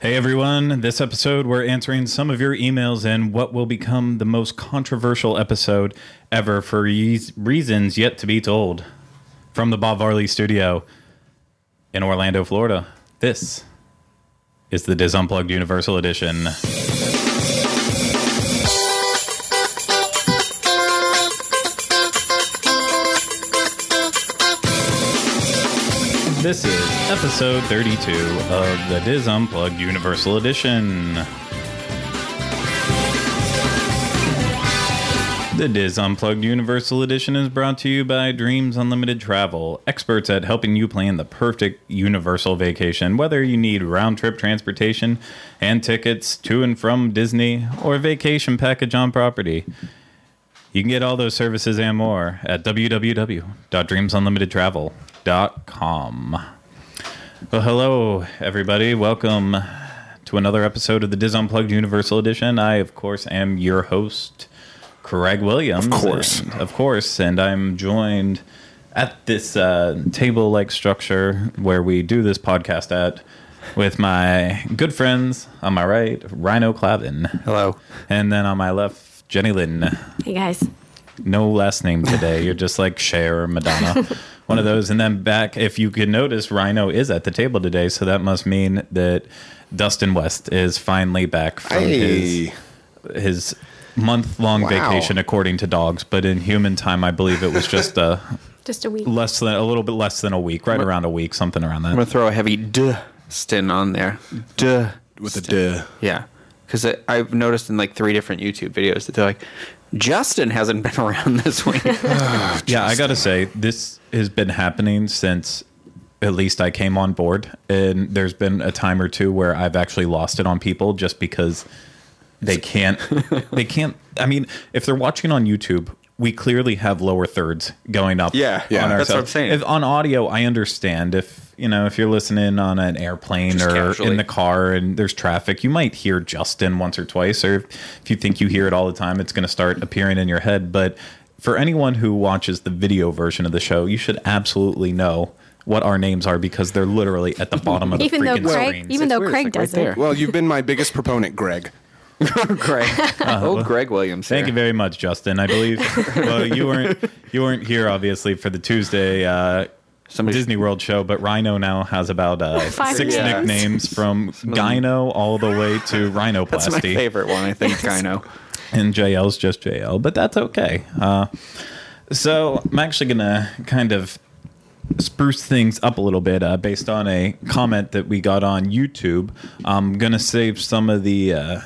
Hey everyone, this episode we're answering some of your emails in what will become the most controversial episode ever for re- reasons yet to be told. From the Bob Varley studio in Orlando, Florida, this is the DIS Unplugged Universal Edition. This is episode 32 of the DIS Unplugged Universal Edition. The DIS Unplugged Universal Edition is brought to you by Dreams Unlimited Travel, experts at helping you plan the perfect universal vacation, whether you need round trip transportation and tickets to and from Disney or a vacation package on property. You can get all those services and more at www.dreamsunlimitedtravel.com. Well, hello, everybody. Welcome to another episode of the DIS Unplugged Universal Edition. I, of course, am your host, Craig Williams. Of course. And, of course. And I'm joined at this uh, table like structure where we do this podcast at with my good friends on my right, Rhino Clavin. Hello. And then on my left, Jenny Lynn. Hey guys. No last name today. You're just like Cher or Madonna. One of those. And then back, if you can notice, Rhino is at the table today. So that must mean that Dustin West is finally back from his, Hey. his month long Wow. vacation, according to dogs. But in human time, I believe it was just uh, Just a week. less than a little bit less than a week, right around a week, something around that. I'm gonna throw a heavy duh stin on there. Duh. With a duh. Yeah, because I've noticed in like three different YouTube videos that they're like, Justin hasn't been around this week. Ah, yeah, I gotta say, this has been happening since at least I came on board, and there's been a time or two where I've actually lost it on people just because they can't. they can't. I mean, if they're watching on YouTube, we clearly have lower thirds going up. Yeah, yeah, on that's what I'm saying. If, on audio, I understand if you know if you're listening on an airplane Just or casually. in the car and there's traffic, you might hear Justin once or twice, or if you think you hear it all the time, it's going to start appearing in your head. But for anyone who watches the video version of the show, you should absolutely know what our names are because they're literally at the bottom of the Even though freaking Craig, screens. even It's though weird, Craig it's like right doesn't. there. Well, you've been my biggest proponent, Greg. Greg, oh Greg Williams. Thank you very much, Justin. I believe. well, you weren't you weren't here obviously for the Tuesday uh, Somebody's- Disney World show, but Rhino now has about uh, six names. nicknames from of them- Gyno all the way to Rhinoplasty. That's my Rhinoplasty, favorite one. I think I know. and JL's just JL, but that's okay. Uh, so I'm actually gonna kind of spruce things up a little bit uh, based on a comment that we got on YouTube. I'm gonna save some of the uh,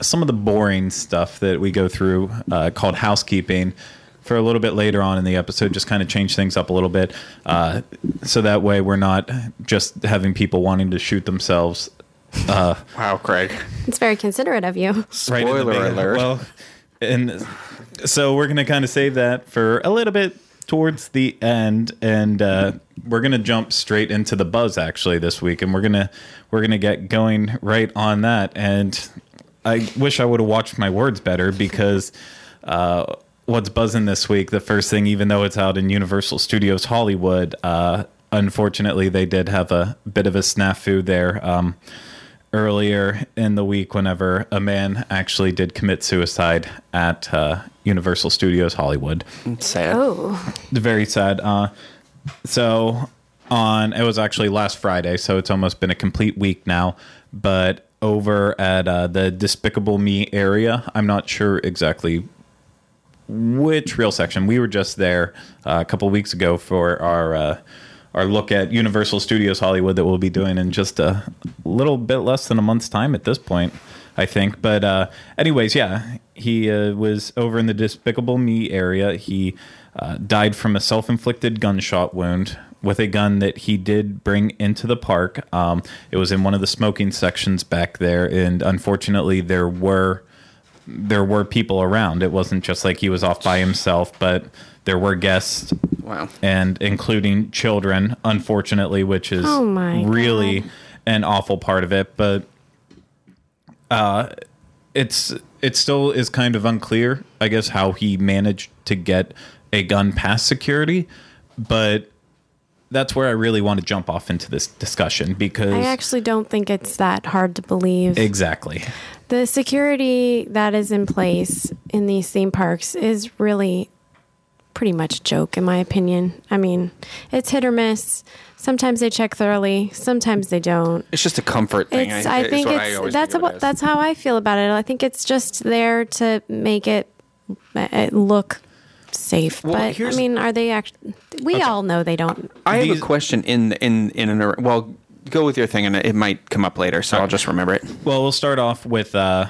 some of the boring stuff that we go through uh, called housekeeping for a little bit later on in the episode. Just kind of change things up a little bit, uh, so that way we're not just having people wanting to shoot themselves. Uh, Wow, Craig. It's very considerate of you. right Spoiler beginning. alert. Well, and so we're gonna kind of save that for a little bit towards the end, and uh, we're gonna jump straight into the buzz actually this week, and we're gonna we're gonna get going right on that. And I wish I would have watched my words better because. Uh, What's buzzing this week? The first thing, even though it's out in Universal Studios Hollywood, uh, unfortunately, they did have a bit of a snafu there. Um, earlier in the week whenever a man actually did commit suicide at uh, Universal Studios Hollywood. It's sad. Oh, Very sad. Uh, so on it was actually last Friday, so it's almost been a complete week now. But over at uh, the Despicable Me area, I'm not sure exactly which real section. We were just there uh, a couple weeks ago for our uh, our look at Universal Studios Hollywood that we'll be doing in just a little bit less than a month's time at this point, I think. But uh, anyways, yeah, he uh, was over in the Despicable Me area. He uh, died from a self-inflicted gunshot wound with a gun that he did bring into the park. Um, it was in one of the smoking sections back there, and unfortunately, there were there were people around. It wasn't just like he was off by himself, but there were guests Wow. and including children, unfortunately, which is Oh my really an awful part of it. But uh, it's it still is kind of unclear, I guess, how he managed to get a gun past security. But that's where I really want to jump off into this discussion because I actually don't think it's that hard to believe. exactly. the security that is in place in these theme parks is really pretty much a joke, in my opinion. I mean, it's hit or miss. Sometimes they check thoroughly, sometimes they don't. It's just a comfort thing. It's. I is think what I it's. always that's think of it That's how I feel about it. I think it's just there to make it, it look safe. Well, but I mean, are they actually? We all know they don't. I have These- a question in in in an well. Go with your thing, and it might come up later, so I'll just remember it. Well, we'll start off with uh,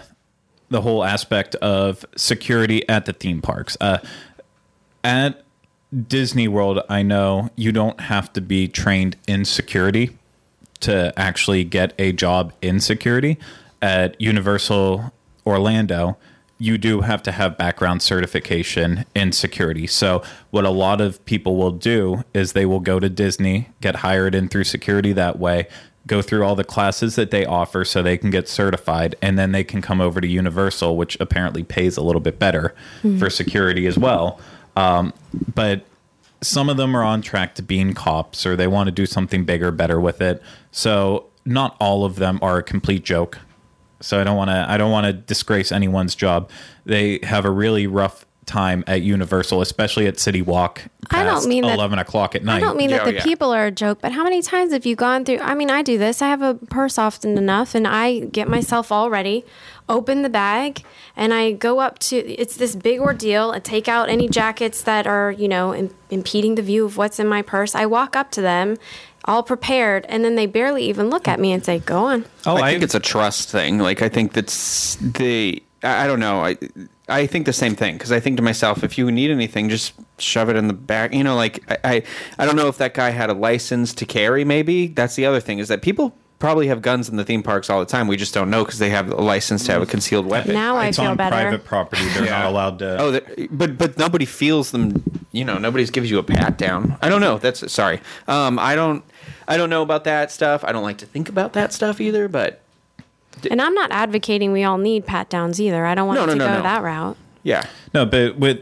the whole aspect of security at the theme parks. Uh, at Disney World, I know you don't have to be trained in security to actually get a job in security. At Universal Orlando, you do have to have background certification in security. So, what a lot of people will do is they will go to Disney, get hired in through security that way, go through all the classes that they offer so they can get certified, and then they can come over to Universal, which apparently pays a little bit better for security as well. Um, but some of them are on track to being cops or they want to do something bigger, better with it. So not all of them are a complete joke. So I don't want to I don't want to disgrace anyone's job. They have a really rough time at Universal, especially at City Walk. I don't past mean that- eleven o'clock at night. I don't mean Yeah, that the oh, yeah. people are a joke, but how many times have you gone through? I mean, I do this. I have a purse often enough, and I get myself all ready, open the bag, and I go up to. It's this big ordeal. I take out any jackets that are, you know, Im- impeding the view of what's in my purse. I walk up to them, all prepared, and then they barely even look at me and say, "Go on." oh, I think it's a trust thing. Like I think that's the I I don't know. I I think the same thing because I think to myself, if you need anything, just shove it in the back. You know, like I, I I don't know if that guy had a license to carry. Maybe that's the other thing is that people probably have guns in the theme parks all the time. We just don't know because they have a license to have a concealed weapon. Now I it's feel on better. private property. They're Yeah. not allowed to. Oh, they're- but but nobody feels them. You know, nobody gives you a pat down. I don't know. That's sorry. Um, I don't. I don't know about that stuff. I don't like to think about that stuff either. But And I'm not advocating we all need pat downs either. I don't want No, no, to no, go no. that route. yeah, No, but with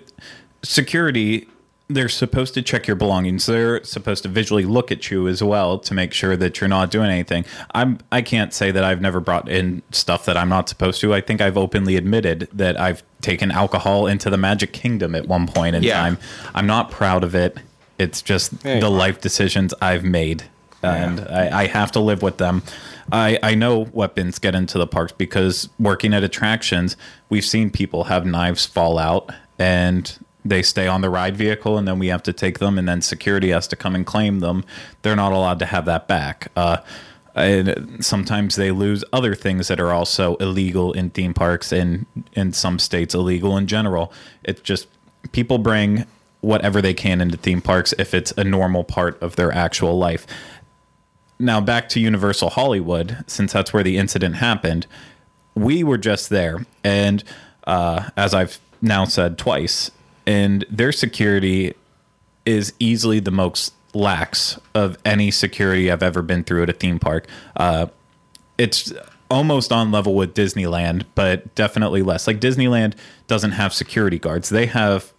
security, they're supposed to check your belongings. They're supposed to visually look at you as well to make sure that you're not doing anything. I'm I can't say that I've never brought in stuff that I'm not supposed to. I think I've openly admitted that I've taken alcohol into the Magic Kingdom at one point in Yeah. time. I'm not proud of it. It's just Yeah, you the life decisions I've made. And I, I have to live with them. I, I know weapons get into the parks because working at attractions, we've seen people have knives fall out and they stay on the ride vehicle and then we have to take them and then security has to come and claim them. They're not allowed to have that back. Uh, and sometimes they lose other things that are also illegal in theme parks and in some states illegal in general. It's just people bring whatever they can into theme parks if it's a normal part of their actual life. Now back to Universal Hollywood, since that's where the incident happened. We were just there, and uh, as I've now said twice, and their security is easily the most lax of any security I've ever been through at a theme park. Uh, it's almost on level with Disneyland, but definitely less. Like Disneyland doesn't have security guards; they have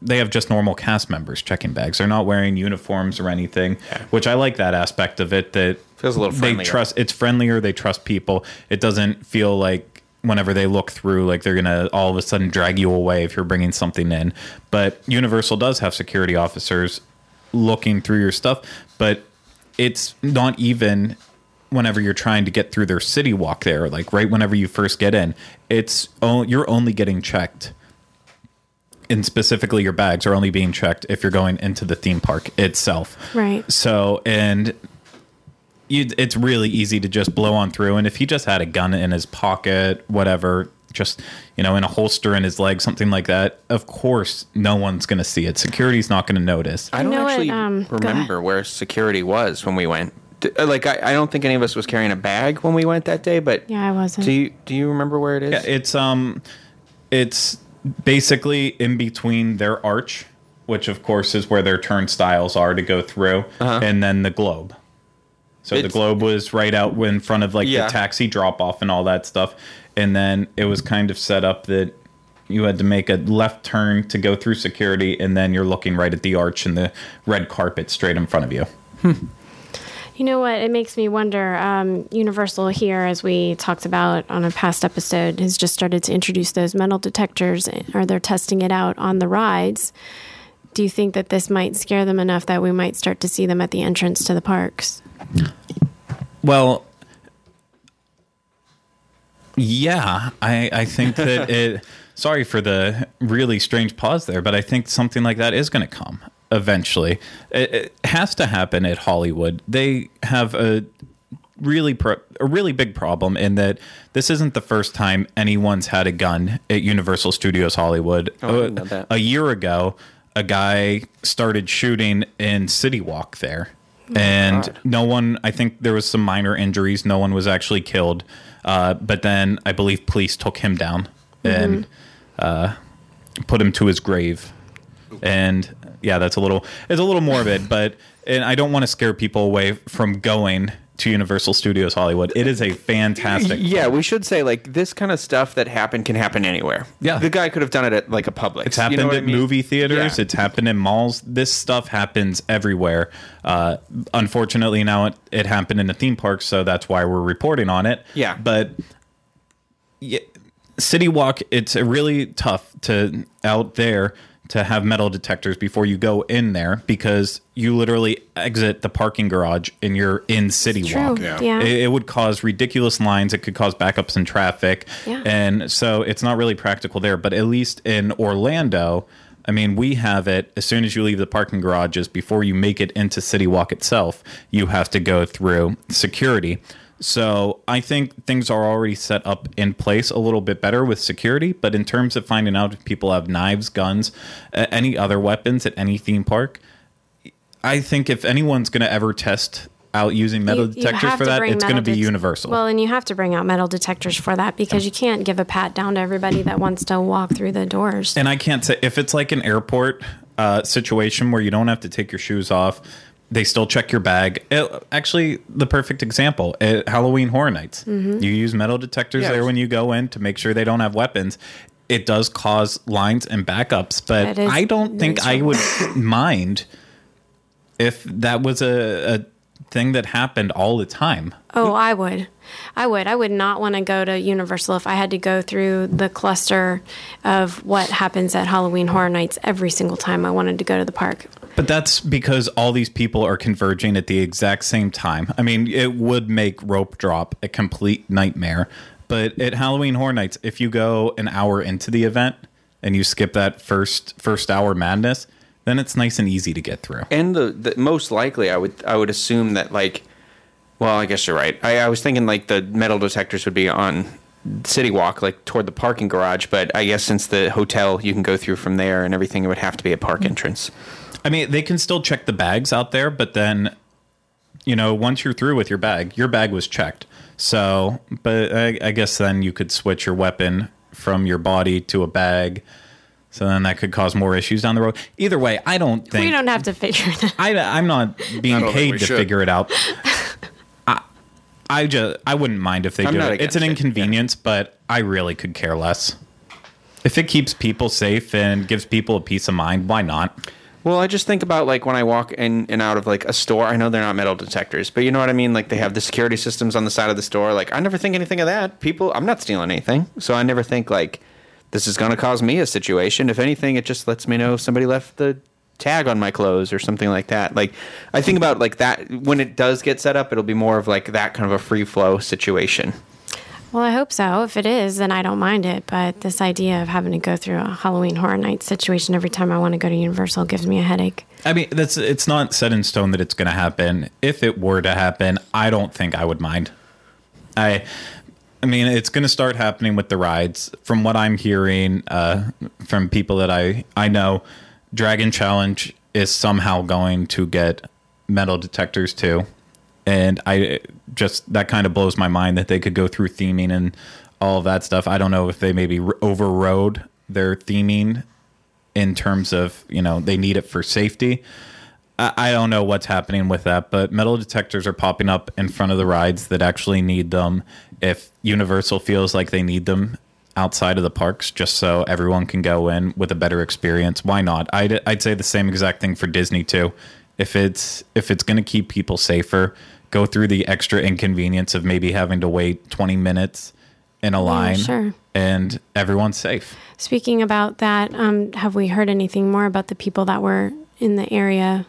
they have just normal cast members checking bags. They're not wearing uniforms or anything, which I like that aspect of it. That Feels a little they trust. It's friendlier. They trust people. It doesn't feel like whenever they look through, like they're gonna all of a sudden drag you away if you're bringing something in. But Universal does have security officers looking through your stuff, but it's not even whenever you're trying to get through their city walk there like right whenever you first get in it's oh, you're only getting checked and specifically your bags are only being checked if you're going into the theme park itself Right. so and you, it's really easy to just blow on through and if he just had a gun in his pocket whatever just you know in a holster in his leg something like that of course no one's going to see it security's not going to notice I don't know what, actually um, remember where security was when we went. Uh, Like I, I don't think any of us was carrying a bag when we went that day. But Yeah, I wasn't. do you do you remember where it is? Yeah, it's um, it's basically in between their arch, which of course is where their turnstiles are to go through, and then the globe. So the globe was right out in front of like Yeah. the taxi drop off and all that stuff, and then it was kind of set up that you had to make a left turn to go through security, and then you're looking right at the arch and the red carpet straight in front of you. You know what? It makes me wonder. Um, Universal here, as we talked about on a past episode, has just started to introduce those metal detectors, or they're testing it out on the rides. Do you think that this might scare them enough that we might start to see them at the entrance to the parks? Well, yeah, I, I think that it. Sorry for the really strange pause there, but I think something like that is going to come eventually. It, it has to happen at Hollywood. They have a really pro- a really big problem in that this isn't the first time anyone's had a gun at Universal Studios Hollywood. Oh, know uh, that. A year ago, a guy started shooting in City Walk there. And God. no one, I think there was some minor injuries. No one was actually killed. Uh, but then I believe police took him down and uh, put him to his grave. And yeah, that's a little, it's a little morbid, but, and I don't want to scare people away from going to Universal Studios Hollywood. It is a fantastic. Yeah, we should say like this kind of stuff that happened can happen anywhere. Yeah. the guy could have done it at like a public. It's happened You know at I mean? movie theaters. Yeah. It's happened in malls. This stuff happens everywhere. Uh, unfortunately, now it, it happened in a theme park, so that's why we're reporting on it. Yeah. But yeah, City Walk, it's really tough to out there to have metal detectors before you go in there because you literally exit the parking garage and you're in City True. Walk. Yeah. Yeah. It, it would cause ridiculous lines. It could cause backups in traffic. Yeah. And so it's not really practical there. But at least in Orlando, I mean, we have it as soon as you leave the parking garages, before you make it into City Walk itself, you have to go through security. So I think things are already set up in place a little bit better with security. But in terms of finding out if people have knives, guns, uh, any other weapons at any theme park, I think if anyone's going to ever test out using metal You- you detectors have for that, it's going to be det- universal. Well, and you have to bring out metal detectors for that because you can't give a pat down to everybody that wants to walk through the doors. and I can't say if it's like an airport uh, situation where you don't have to take your shoes off. They still check your bag. It- actually, the perfect example at Halloween Horror Nights. Mm-hmm. You use metal detectors Yeah. there when you go in to make sure they don't have weapons. It does cause lines and backups, but is I don't think I would mind if that was a, a thing that happened all the time. Oh, I would. I would. I would not want to go to Universal if I had to go through the cluster of what happens at Halloween Horror Nights every single time I wanted to go to the park. But that's because all these people are converging at the exact same time. I mean, it would make rope drop a complete nightmare. But at Halloween Horror Nights, if you go an hour into the event and you skip that first first hour madness, then it's nice and easy to get through. and the, the most likely I would I would assume that like well I guess you're right I, I was thinking like the metal detectors would be on City Walk like toward the parking garage but I guess since the hotel you can go through from there and everything it would have to be a park mm. entrance I mean, they can still check the bags out there, but then, you know, once you're through with your bag, your bag was checked. So, but I, I guess then you could switch your weapon from your body to a bag. So then that could cause more issues down the road. Either way, I don't think We don't have to figure that. I, I'm not being paid to should. figure it out. I, I just I wouldn't mind if they I'm do it. It's an against it, yeah. inconvenience, but I really could care less. If it keeps people safe and gives people a peace of mind, why not? Well, I just think about like when I walk in and out of like a store. I know they're not metal detectors, but you know what I mean. Like they have the security systems on the side of the store. Like I never think anything of that. People, I'm not stealing anything, so I never think like this is going to cause me a situation. If anything, it just lets me know somebody left the tag on my clothes or something like that. Like I think about like that when it does get set up, it'll be more of like that kind of a free flow situation. Well, I hope so. If it is, then I don't mind it. But this idea of having to go through a Halloween Horror Nights situation every time I want to go to Universal gives me a headache. I mean, that's it's not set in stone that it's going to happen. If it were to happen, I don't think I would mind. I, I mean, it's going to start happening with the rides. From what I'm hearing uh, from people that I I know, Dragon Challenge is somehow going to get metal detectors too, and I just that kind of blows my mind that they could go through theming and all of that stuff. I don't know if they maybe overrode their theming in terms of you know they need it for safety. I, I don't know what's happening with that, but metal detectors are popping up in front of the rides that actually need them. If Universal feels like they need them outside of the parks just so everyone can go in with a better experience. Why not? I'd I'd say the same exact thing for Disney too. If it's if it's going to keep people safer, go through the extra inconvenience of maybe having to wait 20 minutes in a line sure. and everyone's safe. Speaking about that, um, have we heard anything more about the people that were in the area?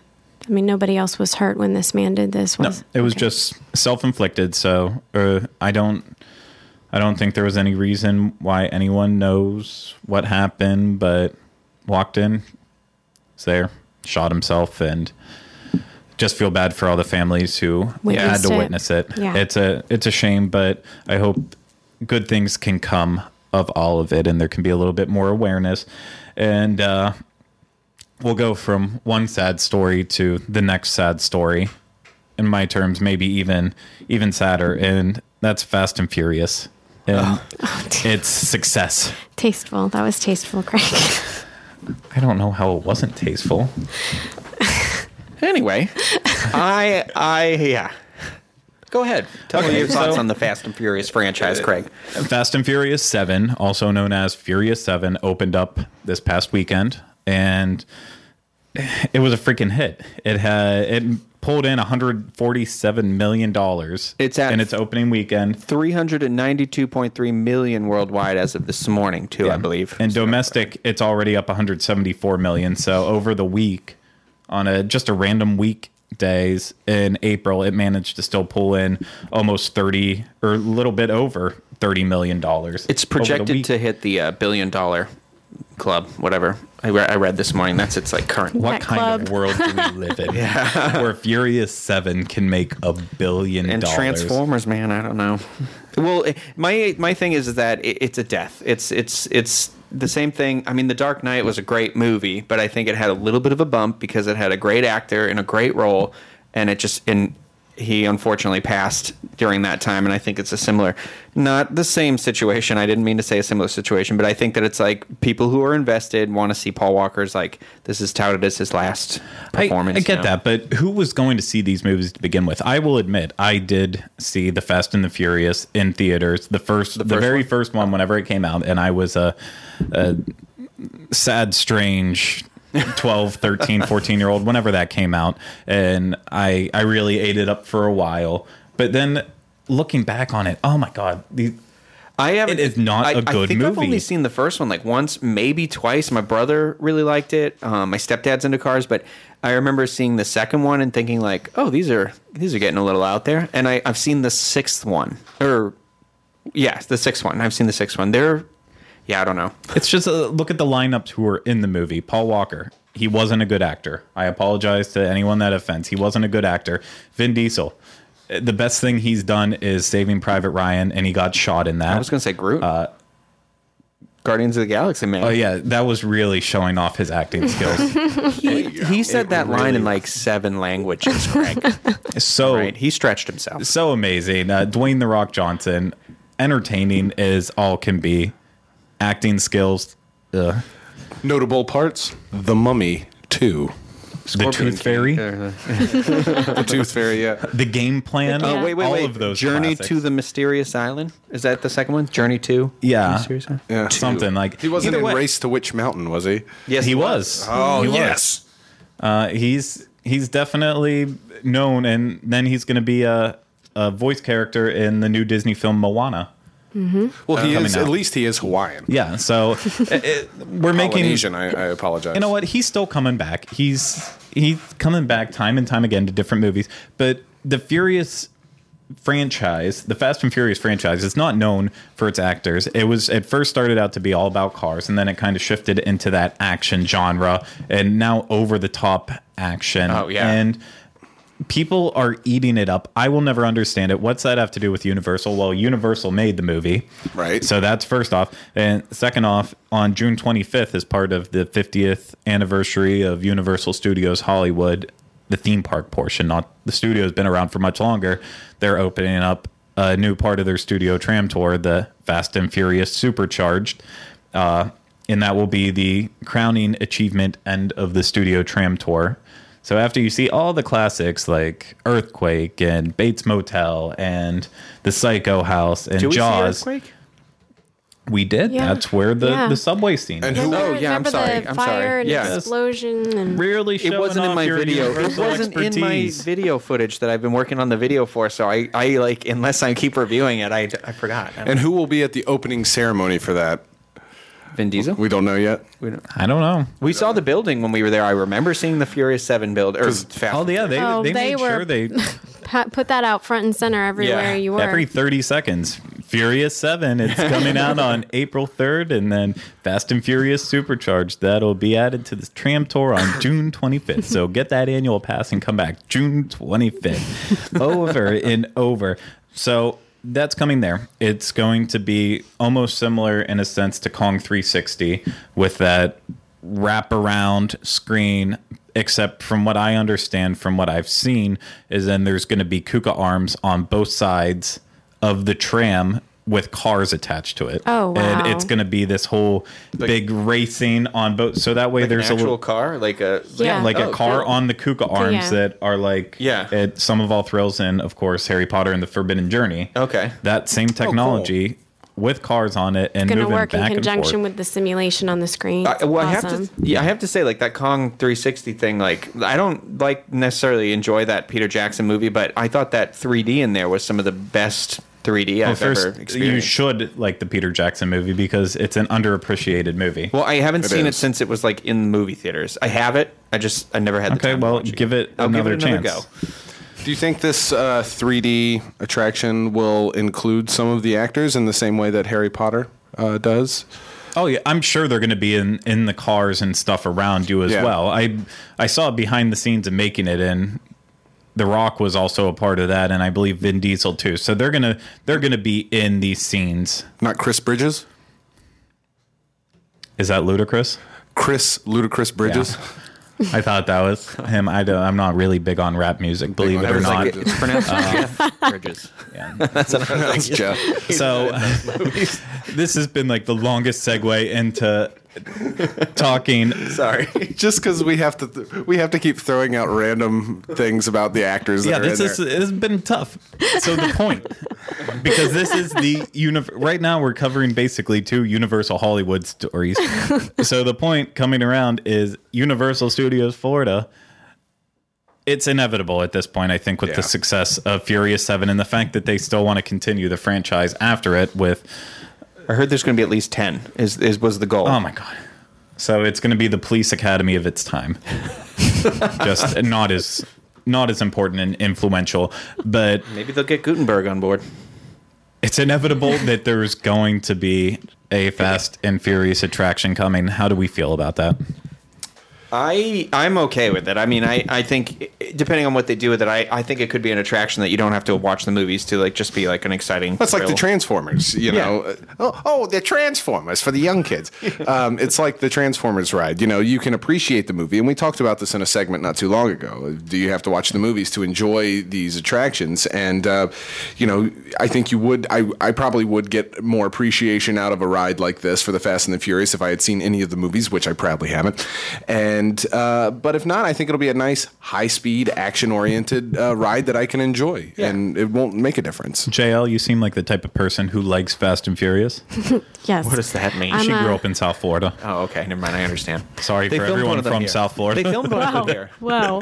I mean, nobody else was hurt when this man did this. No, it was okay. just self-inflicted. So uh, I don't, I don't think there was any reason why anyone knows what happened. But walked in, was there, shot himself, and just feel bad for all the families who had to it. witness it. Yeah. It's a, it's a shame, but I hope good things can come of all of it, and there can be a little bit more awareness, and. uh we'll go from one sad story to the next sad story in my terms maybe even even sadder and that's fast and furious and it's success tasteful. That was tasteful, Craig. i don't know how it wasn't tasteful Anyway, I I yeah. Go ahead. Tell me Okay, your thoughts so- on the Fast and Furious franchise, Craig. fast and furious 7 also known as furious 7 opened up this past weekend and it was a freaking hit it had it pulled in 147 million dollars It's at- in its opening weekend 392.3 million worldwide as of this morning, too, I believe. And domestic, it's already up 174 million. So over the week, on a just a random weekdays in April, it managed to still pull in almost 30 or a little bit over 30 million dollars. It's projected to hit the uh, billion dollar club, whatever. I, re- I read this morning. That's its like current. What That kind club. of world do we live in? Where Furious Seven can make a billion and dollars. And Transformers, man, I don't know. Well, eh, my my thing is that it, it's a death. It's it's it's the same thing. I mean, The Dark Knight was a great movie, but I think it had a little bit of a bump because it had a great actor in a great role, and it just and he unfortunately passed during that time. And I think it's a similar, not the same situation. I didn't mean to say a similar situation, but I think that it's like people who are invested want to see Paul Walker's like this is touted as his last performance. I you get know? that, but who was going to see these movies to begin with? I will admit, I did see The Fast and the Furious in theaters. The first, the, first very one? first one, whenever it came out, and I was a, a sad, strange 12, 13, 14 year old, whenever that came out, and I I really ate it up for a while. But then looking back on it, oh my god, the I haven't. It is not I, a I good think I've only seen the first one like once, maybe twice. My brother really liked it. Um, my stepdad's into cars, but I remember seeing the second one and thinking like, "Oh, these are these are getting a little out there." And I, I've seen the sixth one, or yeah, the sixth one. I've seen the sixth one. They're yeah, I don't know. It's just a look at the lineups who were in the movie. Paul Walker, he wasn't a good actor. I apologize to anyone that offends. He wasn't a good actor. Vin Diesel, uh, the best thing he's done is Saving Private Ryan, and he got shot in that. I was gonna say Groot. Guardians of the Galaxy, man. oh yeah, that was really showing off his acting skills. he, he said it that line really in like seven languages, Craig. so right? He stretched himself. so amazing. Uh, Dwayne the Rock Johnson, entertaining as all can be. Acting skills, uh, Notable parts: The Mummy Two, the Scorpion Tooth Fairy, The Tooth Fairy. Yeah, the game plan. Oh, wait, wait, all wait. of those Journey classics. to the Mysterious Island. Is that the second one? Journey to Yeah. the Mysterious Island. yeah. something like He wasn't Either in way- Race to Witch Mountain, was he? Yes, He was. Oh He was. yes. Uh, he's he's definitely known, and then he's going to be a, a voice character in the new Disney film Moana. Mm-hmm. Well, uh, he is. out. At least he is Hawaiian. Yeah, so it, it- uh, uh, we're making. Polynesian. I, I apologize. You know what? He's still coming back. He's he's coming back time and time again to different movies. But the Furious franchise, the Fast and Furious franchise, is not known for its actors. It was it first started out to be all about cars, and then it kind of shifted into that action genre, and now over the top action. Oh, yeah. and people are eating it up. I will never understand it. What's that have to do with Universal? Well, Universal made the movie. Right. So that's first off. And second off, on June 25th, as part of the 50th anniversary of Universal Studios Hollywood, the theme park portion, not the studio has been around for much longer, they're opening up a new part of their studio tram tour, the Fast and Furious Supercharged. Uh, and that will be the crowning achievement end of the studio tram tour. So after you see all the classics like Earthquake and Bates Motel and The Psycho House and Do we Jaws, see Earthquake? We did. Yeah. That's where the, Yeah. the subway scene. And is. who- Oh, yeah, I'm sorry, the I'm fire sorry. and Yes. explosion and Really It wasn't in my video. It wasn't in my video footage that I've been working on the video for. So I, I like, unless I keep reviewing it, I, I forgot. And who will be at the opening ceremony for that? Vin Diesel. We don't know yet. We, don't- I don't know. we saw the building when we were there. I remember seeing the Furious Seven build. Or Fast Oh yeah, they Oh, they, they made were- sure they pa- put that out front and center everywhere Yeah. you were. every 30 seconds. Furious 7, it's coming out on April 3rd and then Fast and Furious Supercharged that'll be added to the tram tour on June 25th. So get that annual pass and come back June 25th. over and over. So that's coming there. It's going to be almost similar in a sense to Kong 360 with that wraparound screen except from what I understand from what I've seen is then there's going to be Kuka arms on both sides of the tram with cars attached to it. Oh, wow. And it's going to be this whole big racing on both so that way like an there's a little car, like a Yeah. like Oh, a car cool. on the Kuka arms Yeah. that are like Yeah. at some of all thrills and of course Harry Potter and the Forbidden Journey. Okay. That same oh, technology with cars on it and it's going to work in conjunction with the simulation on the screen. I, well, I have to, yeah, I have to say, like that Kong 360 thing. Like, I don't like necessarily enjoy that Peter Jackson movie, but I thought that 3D in there was some of the best 3D Well, I've ever first, you should like the Peter Jackson movie because it's an underappreciated movie. Well, I haven't It seen it since it was like in movie theaters. I have it. I just I never had the Okay, time. to well, watch give it I'll another give it another chance. go. Do you think this uh, 3D attraction will include some of the actors in the same way that Harry Potter uh, does? Oh yeah, I'm sure they're going to be in in the cars and stuff around you as Yeah. well. I I saw behind the scenes of making it, and The Rock was also a part of that, and I believe Vin Diesel too. So they're gonna they're gonna be in these scenes. Not Chris Bridges? Is that Ludacris? Chris Ludacris Bridges? I thought that was him. I don't, I'm not really big on rap music, believe it It or was not. like It's pronounced um, Jeff Bridges. Yeah. That's another That's thing. Jeff. So this has been like the longest segue into talking. Sorry. Just because we have to, we have to keep throwing out random things about the actors. That Yeah, this is it has been tough. So the point, because this is the univ- right now we're covering basically two Universal Hollywood stories. so the point coming around is Universal Studios Florida. It's inevitable at this point, I think, with Yeah. the success of Furious Seven and the fact that they still want to continue the franchise after it with I heard there's going to be at least ten. Is is was the goal? Oh my god. So it's going to be the police academy of its time. Just not as not as important and influential, but Maybe they'll get Guttenberg on board. it's inevitable that there's going to be a fast and furious attraction coming. How do we feel about that? I I'm okay with it. I mean, I, I think depending on what they do with it, I, I think it could be an attraction that you don't have to watch the movies to like just be like an exciting. That's like the. Transformers, you Yeah. know. Oh, oh, they're Transformers for the young kids. um, it's like the Transformers ride. You know, you can appreciate the movie, and we talked about this in a segment not too long ago. Do you have to watch the movies to enjoy these attractions? And uh, you know, I think you would. I I probably would get more appreciation out of a ride like this for the Fast and the Furious if I had seen any of the movies, which I probably haven't. And uh, but if not, I think it'll be a nice, high-speed, action-oriented uh, ride that I can enjoy, Yeah. and it won't make a difference. JL, you seem like the type of person who likes Fast and Furious. yes. What does that mean? I'm She a- grew up in South Florida. oh, okay. Never mind. I understand. Sorry They for everyone one of them from here. South Florida. They filmed one of them here. Whoa.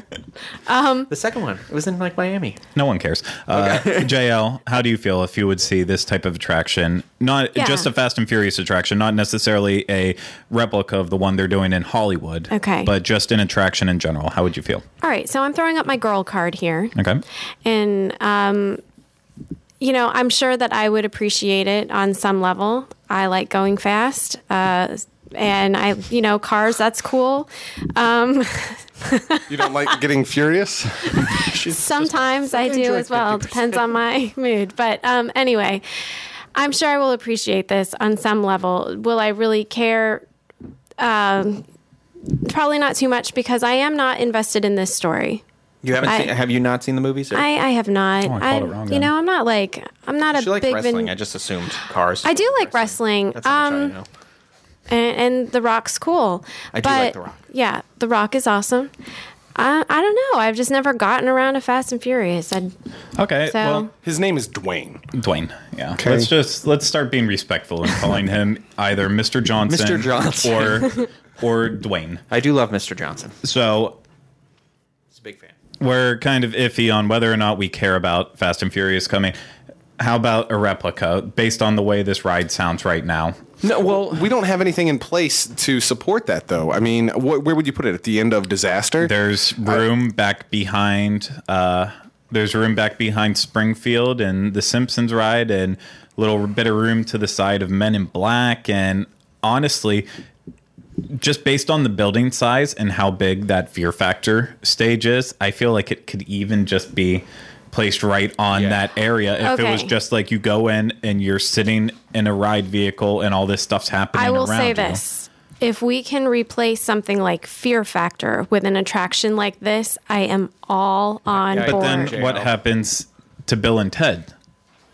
The second one. It was in like Miami. No one cares. Uh, JL, how do you feel if you would see this type of attraction? Not Yeah. just a Fast and Furious attraction, not necessarily a replica of the one they're doing in Hollywood. Okay. But just an attraction in general. How would you feel? All right. So I'm throwing up my girl card here. Okay. And, um, you know, I'm sure that I would appreciate it on some level. I like going fast. Uh, and I, you know, cars, that's cool. Um, You don't like getting furious? sometimes I do as well. Depends on my mood. But um, anyway, I'm sure I will appreciate this on some level. Will I really care? Um, probably not too much because I am not invested in this story. You haven't I- seen? Have you not seen the movies? Or? I, I have not. Oh, I called it wrong you then. know, I'm not like I'm not a she likes big wrestling. Vin- I just assumed cars. I do like wrestling. That's how much I Um, know. and, and The Rock's cool. I do but, like The Rock. Yeah, The Rock is awesome. I, I don't know. I've just never gotten around to Fast and Furious. I Okay, So- well, His name is Dwayne. Dwayne. Yeah, Okay. let's just let's start being respectful and calling him either Mr. Johnson, Mr. Johnson. or or Dwayne. I do love Mr. Johnson. So He's a big fan. we're kind of iffy on whether or not we care about Fast and Furious coming. How about a replica based on the way this ride sounds right now? No, well, we don't have anything in place to support that, though. I mean, wh- where would you put it at the end of disaster? There's room back behind. Uh, there's room back behind Springfield and the Simpsons ride, and a little bit of room to the side of Men in Black. And honestly, just based on the building size and how big that Fear Factor stage is, I feel like it could even just be placed right on Yeah. that area if it was just like you go in and you're sitting in a ride vehicle and all this stuff's happening I will around say you. this. If we can replace something like Fear Factor with an attraction like this, I am all on Yeah, But then what happens to Bill and Ted?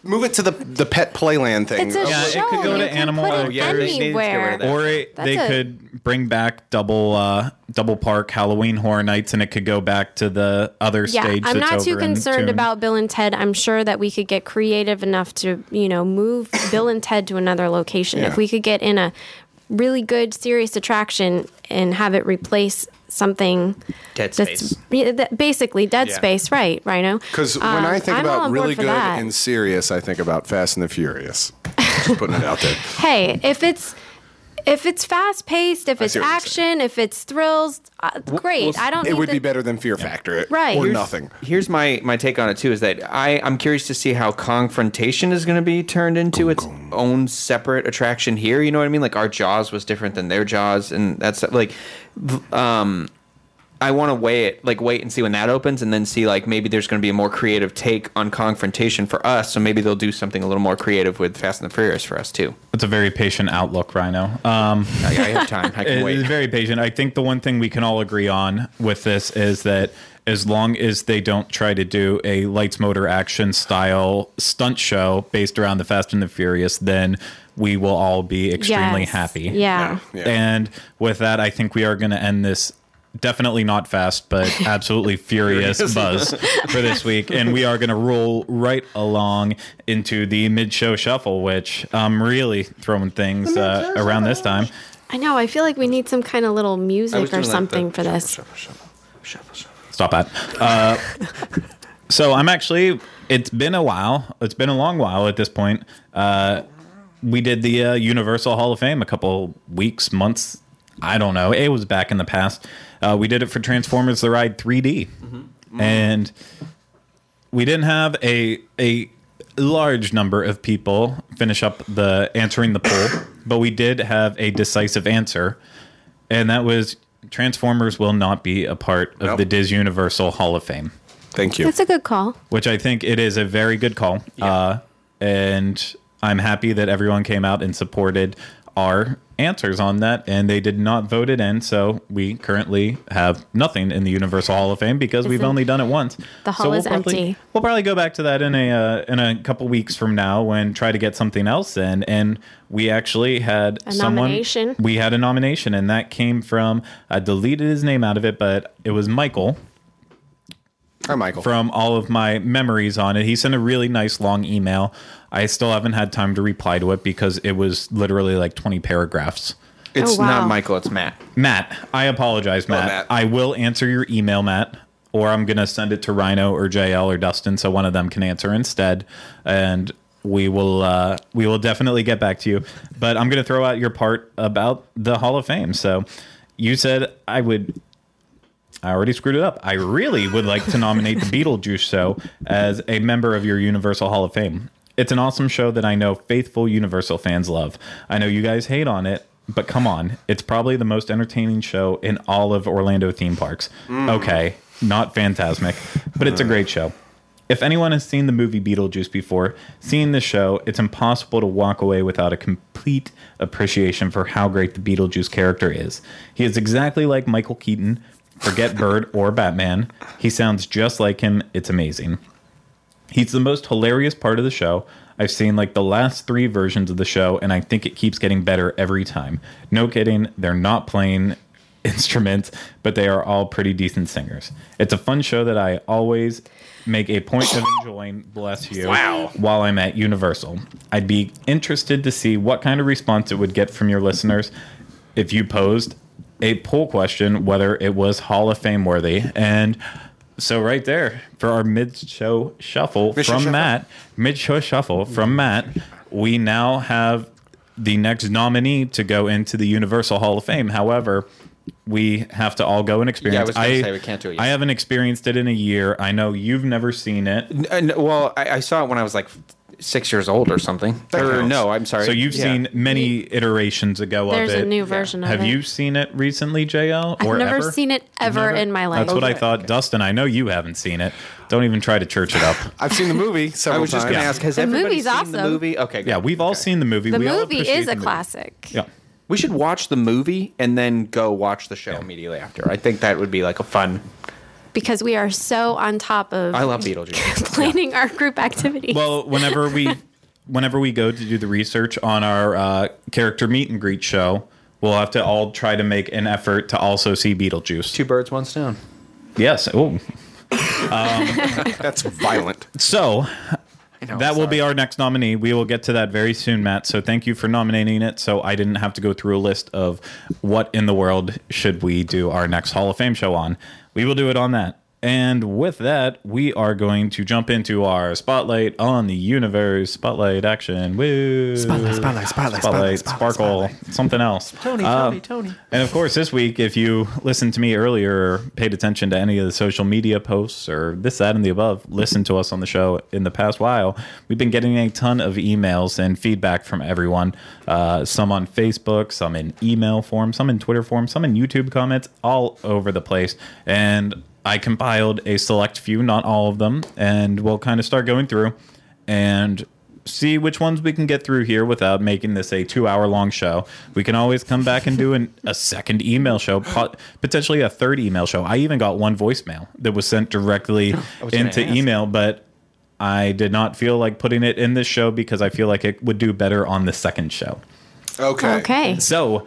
Move it to the the pet playland thing. it's a Yeah, it could go to you can Animal- put Oh, it yeah, they need to get rid anywhere. of that. Or it, they a- could bring back double uh, double park Halloween Horror Nights, and it could go back to the other Yeah, stage. I'm that's not too concerned about Bill and Ted. I'm sure that we could get creative enough to, you know, move Bill and Ted to another location. Yeah. If we could get in a really good, serious attraction and have it replace something Dead that's space. yeah, basically dead Yeah. space, right? Rhino. Because when Um, I think I'm about really good that. and serious, I think about Fast and the Furious. Just putting it out there. hey, if it's if it's fast paced, if I it's see what you're action, if it's thrills, uh, great. well, I don't. It need would to- be better than Fear Factor, Right. Or Here's- nothing. Here's my my take on it too: is that I I'm curious to see how confrontation is going to be turned into its own separate attraction here. You know what I mean? Like our Jaws was different than their Jaws, and that's like, v- um, I want to weigh it, like wait and see when that opens, and then see like maybe there's going to be a more creative take on confrontation for us. So maybe they'll do something a little more creative with Fast and the Furious for us too. It's a very patient outlook, Rhino. Um, I, I have time. I can It- wait. It's very patient. I think the one thing we can all agree on with this is that as long as they don't try to do a lights motor action style stunt show based around the Fast and the Furious, then we will all be extremely Yes. happy. Yeah. Yeah. And with that, I think we are going to end this. Definitely not fast, but absolutely furious buzz for this week. And we are going to roll right along into the mid show shuffle, which I'm really throwing things uh, around this time. I know. I feel like we need some kind of little music or doing, like, something for this. shuffle, shuffle, shuffle, shuffle. Stop that. Uh, so I'm actually. It's been a while. It's been a long while at this point. Uh, we did the uh, Universal Hall of Fame a couple weeks, months. I don't know. It was back in the past. Uh, we did it for Transformers: The Ride 3D, and we didn't have a a large number of people finish up the answering the poll, but we did have a decisive answer, and that was Transformers will not be a part of Nope. the DIS Universal Hall of Fame, Thank you. That's a good call. which I think it is a very good call. Uh, and I'm happy that everyone came out and supported our answers on that, and they did not vote it in. So we currently have nothing in the Universal Hall of Fame because we've only done it once. The hall So is probably, empty. We'll probably go back to that in a uh, in a couple weeks from now and try to get something else in. And we actually had A someone. nomination. We had a nomination, and that came from. I deleted his name out of it, but it was Michael Hi, Michael. from all of my memories on it. He sent a really nice long email. I still haven't had time to reply to it because it was literally like 20 paragraphs. It's Oh, wow. not Michael. It's Matt. Matt, I apologize, Matt. Matt. I will answer your email, Matt, or I'm going to send it to Rhino or JL or Dustin so one of them can answer instead. And we will uh, we will definitely get back to you. But I'm going to throw out your part about the Hall of Fame. So you said I would I already screwed it up. I really would like to nominate the Beetlejuice Show as a member of your Universal Hall of Fame. It's an awesome show that I know faithful Universal fans love. I know you guys hate on it, but come on. It's probably the most entertaining show in all of Orlando theme parks. Mm. Okay, not Fantasmic, but it's a great show. If anyone has seen the movie Beetlejuice before, seeing this show, it's impossible to walk away without a complete appreciation for how great the Beetlejuice character is. He is exactly like Michael Keaton, forget Bird or Batman. He sounds just like him. It's amazing. He's the most hilarious part of the show. I've seen like the last three versions of the show, and I think it keeps getting better every time. No kidding, they're not playing instruments, but they are all pretty decent singers. It's a fun show that I always make a point of enjoying, bless you, Wow. while I'm at Universal. I'd be interested to see what kind of response it would get from your listeners if you posed a poll question whether it was Hall of Fame worthy. And so right there for our mid-show shuffle Mid-show from shuffle. Matt, mid-show shuffle from Matt, we now have the next nominee to go into the Universal Hall of Fame. However, we have to all go and experience. was gonna say we can't do it yet. I haven't experienced it in a year. I know you've never seen it. Well, I, I saw it when I was like six years old or something. That or counts. no, I'm sorry. So you've Yeah. seen many iterations ago There's of a new version of Have it. you seen it recently, JL? I've or never ever? seen it ever Never? in my life. That's what I Okay. thought. Dustin, I know you haven't seen it. Don't even try to church it up. I've seen the movie I was just going to ask, has The everybody movie's seen the movie? Okay, good. Yeah, we've all seen the movie. the we movie appreciate is a movie. classic. Yeah. We should watch the movie and then go watch the show immediately after. I think that would be like a fun. Because we are so on top of I love Beetlejuice. planning our group activities. Well, whenever we whenever we go to do the research on our uh, character meet and greet show, we'll have to all try to make an effort to also see Beetlejuice. Two birds, one stone. Yes. Oh. That's violent. So I know, that will sorry. be our next nominee. We will get to that very soon, Matt. So thank you for nominating it. So I didn't have to go through a list of what in the world should we do our next Hall of Fame show on. We will do it on that. And with that, we are going to jump into our spotlight on the universe. Spotlight action. Woo! Spotlight, spotlight, spotlight, Spotlight, spotlight, sparkle, something else. Tony, Uh, Tony, Tony. and of course, this week, if you listened to me earlier, or paid attention to any of the social media posts, or this, that, and the above, listened to us on the show in the past while, we've been getting a ton of emails and feedback from everyone. Uh, some on Facebook, some in email form, some in Twitter form, some in YouTube comments, all over the place. And I compiled a select few, not all of them, and we'll kind of start going through and see which ones we can get through here without making this a two hour long show. We can always come back and do an, a second email show, pot, potentially a third email show. I even got one voicemail that was sent directly was into email, but I did not feel like putting it in this show because I feel like it would do better on the second show. Okay. okay. So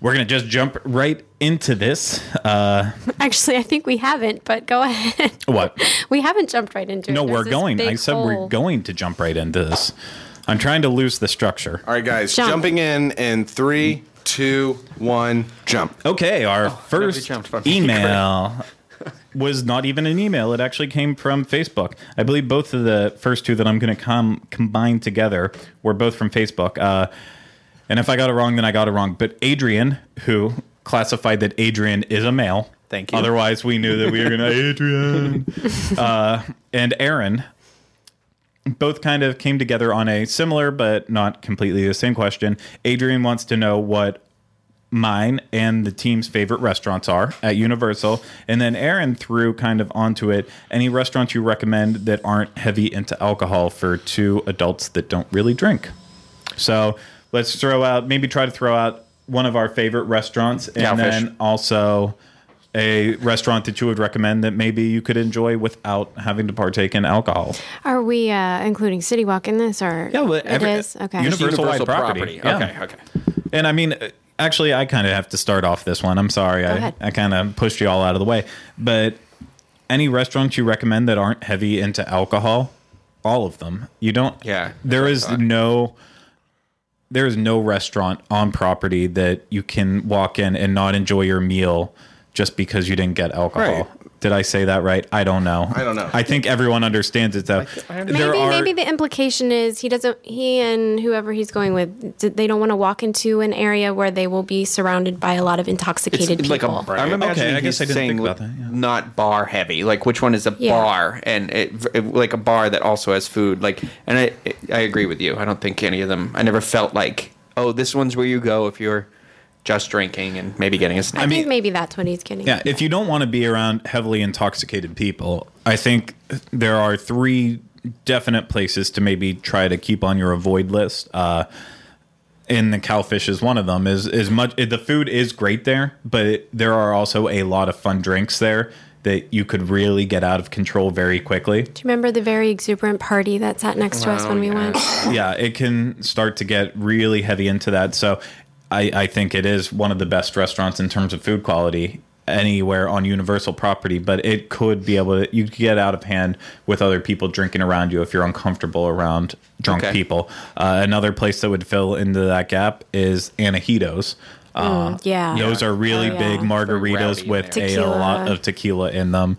we're going to just jump right into this. Uh, Actually, I think we haven't, but go ahead. what? we haven't jumped right into No, it. There's we're going. I big said we're going to jump right into this. I'm trying to lose the structure. All right, guys. Jump. Jumping in in three, two, one, jump. Okay, our nobody first jumped from me. email was not even an email. It actually came from Facebook. I believe both of the first two that I'm going to com- combine together were both from Facebook. Uh, and if I got it wrong, then I got it wrong. But Adrian, who classified that Adrian is a male. Thank you. Otherwise, we knew that we were going to Adrian. Uh, and Aaron both kind of came together on a similar but not completely the same question. Adrian wants to know what mine and the team's favorite restaurants are at Universal. And then Aaron threw kind of onto it any restaurants you recommend that aren't heavy into alcohol for two adults that don't really drink. So let's throw out, maybe try to throw out one of our favorite restaurants and Cowfish. then also a restaurant that you would recommend that maybe you could enjoy without having to partake in alcohol. Are we uh, including City Walk in this, or Yeah, well, every- is okay? Universal- Universal-wide property. Yeah. Okay, okay. And I mean, uh, actually, I kind of have to start off this one. I'm sorry, I, ahead. I kind of pushed you all out of the way. But any restaurants you recommend that aren't heavy into alcohol, all of them. You don't. Yeah, There that's is what I thought. no. There is no restaurant on property that you can walk in and not enjoy your meal just because you didn't get alcohol. Right. Did I say that right? I don't know. I don't know. I think everyone understands it though. Maybe are maybe the implication is he doesn't he and whoever he's going with they don't want to walk into an area where they will be surrounded by a lot of intoxicated It's like people. a. I'm imagining Okay, I guess he's I didn't saying think about that, yeah. not bar heavy. Like which one is a Yeah. bar and it, it- like a bar that also has food. Like and I I agree with you. I don't think any of them. I never felt like oh this one's where you go if you're just drinking and maybe getting a snack. I mean- think maybe that's what he's getting. Yeah, if you don't want to be around heavily intoxicated people, I think there are three definite places to maybe try to keep on your avoid list. Uh, and the cowfish is one of them. Is is much the food is great there, but it, there are also a lot of fun drinks there that you could really get out of control very quickly. Do you remember the very exuberant party that sat next to us Oh, when we yeah. went? yeah, it can start to get really heavy into that. So I, I think it is one of the best restaurants in terms of food quality anywhere on Universal property, but it could be able to you could get out of hand with other people drinking around you if you're uncomfortable around drunk Okay. people. Uh, another place that would fill into that gap is Anahitos. Uh, yeah. those are really Oh, yeah. big margaritas with there. a, lot of tequila in them.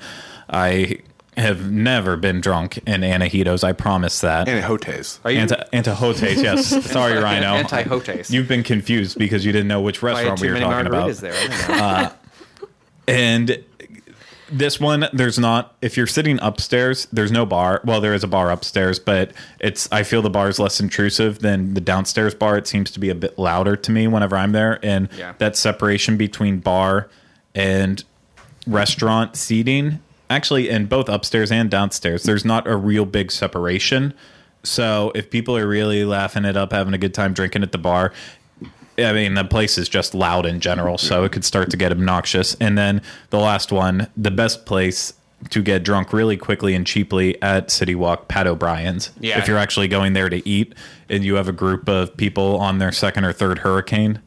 I have never been drunk in Anahitos. I promise that. And Hotes. Are you Anti- Antojitos, yes. Sorry, Rhino. Antojitos. You've been confused because you didn't know which restaurant we were talking about. margaritas there. I. Uh, and this one, there's not. If you're sitting upstairs, there's no bar. Well, there is a bar upstairs, but it's. I feel the bar is less intrusive than the downstairs bar. It seems to be a bit louder to me whenever I'm there, and Yeah. that separation between bar and restaurant seating, actually, in both upstairs and downstairs, there's not a real big separation. So if people are really laughing it up, having a good time drinking at the bar, I mean, the place is just loud in general, so it could start to get obnoxious. And then the last one, the best place to get drunk really quickly and cheaply at City Walk, Pat O'Brien's. Yeah. If you're actually going there to eat and you have a group of people on their second or third hurricane,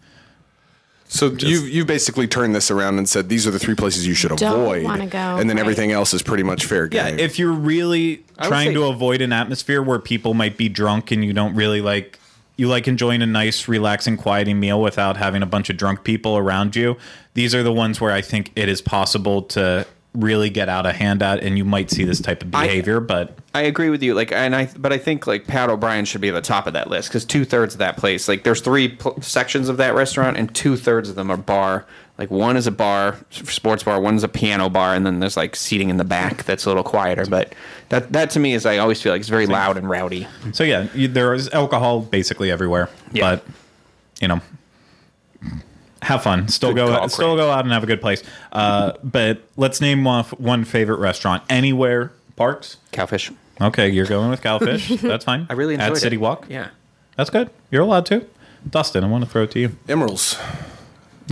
So you you basically turned this around and said these are the three places you should Don't avoid, go, and then right. everything else is pretty much fair game. Yeah, game. if you're really trying say- to avoid an atmosphere where people might be drunk and you don't really like you like enjoying a nice, relaxing, quieting meal without having a bunch of drunk people around you, these are the ones where I think it is possible to really get out of hand at and you might see this type of I- behavior, but I agree with you. Like, and I, but I think like Pat O'Brien should be at the top of that list because two thirds of that place, like, there's three pl- sections of that restaurant, and two thirds of them are bar. Like, one is a bar, sports bar, one's a piano bar, and then there's like seating in the back that's a little quieter. But that, that to me is, I always feel like it's very loud and rowdy. so yeah, you, there is alcohol basically everywhere. Yeah. But you know, have fun. Still go call, still go out and have a good place. Uh, but let's name one, one favorite restaurant anywhere. Parks. Cowfish. Okay, you're going with Cowfish. That's fine. I really enjoyed it. at it. City Walk. Yeah. That's good. You're allowed to. Dustin, I want to throw it to you. Emeralds,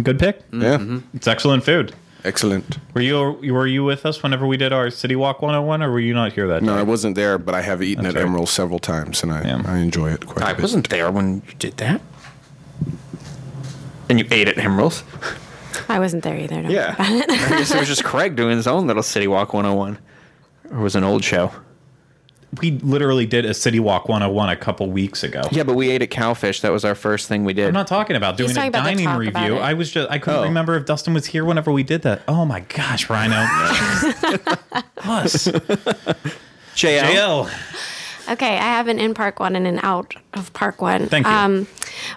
Good pick. yeah, It's excellent food. excellent. Were you were you with us whenever we did our City Walk 101, or were you not here that day? No, day? I wasn't there, but I have eaten That's at right. Emeralds several times, and I, Yeah. I enjoy it quite I a bit. I wasn't there when you did that. And you ate at Emeralds? I wasn't there either. don't Yeah. about it. I guess it was just Craig doing his own little City Walk 101. Or was an old show? We literally did a City Walk 101 a couple weeks ago. Yeah, but we ate at Cowfish. That was our first thing we did. I'm not talking about doing a about the dining talk review. it. I was just I couldn't Oh. remember if Dustin was here whenever we did that. Oh my gosh, Rhino. Us. JL. JL. Okay, I have an in park one and an out of park one. Thank you. Um,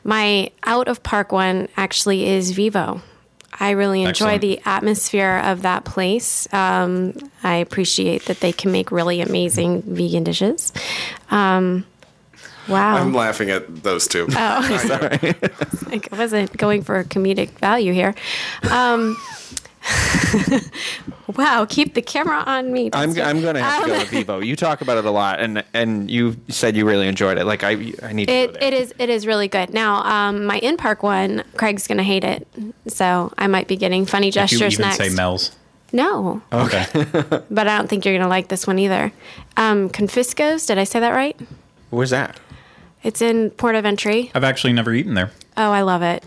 my out of park one actually is Vivo. I really enjoy Excellent. the atmosphere of that place. Um, I appreciate that they can make really amazing vegan dishes. Um, wow. I'm laughing at those two. Oh, sorry. I wasn't going for a comedic value here. Wow, keep the camera on me. I'm, Dustin. I'm going to have to go Um, with Vivo. You talk about it a lot, and and you said you really enjoyed it. Like, I I need to go It, there. it is it is really good. Now, um, my in park one, Craig's gonna hate it, so I might be getting funny If you gestures even next. say Mel's. no, Okay. but I don't think you're gonna like this one either. Um, Confisco's, did I say that right? Where's that? It's in Port of Entry. I've actually never eaten there. Oh, I love it.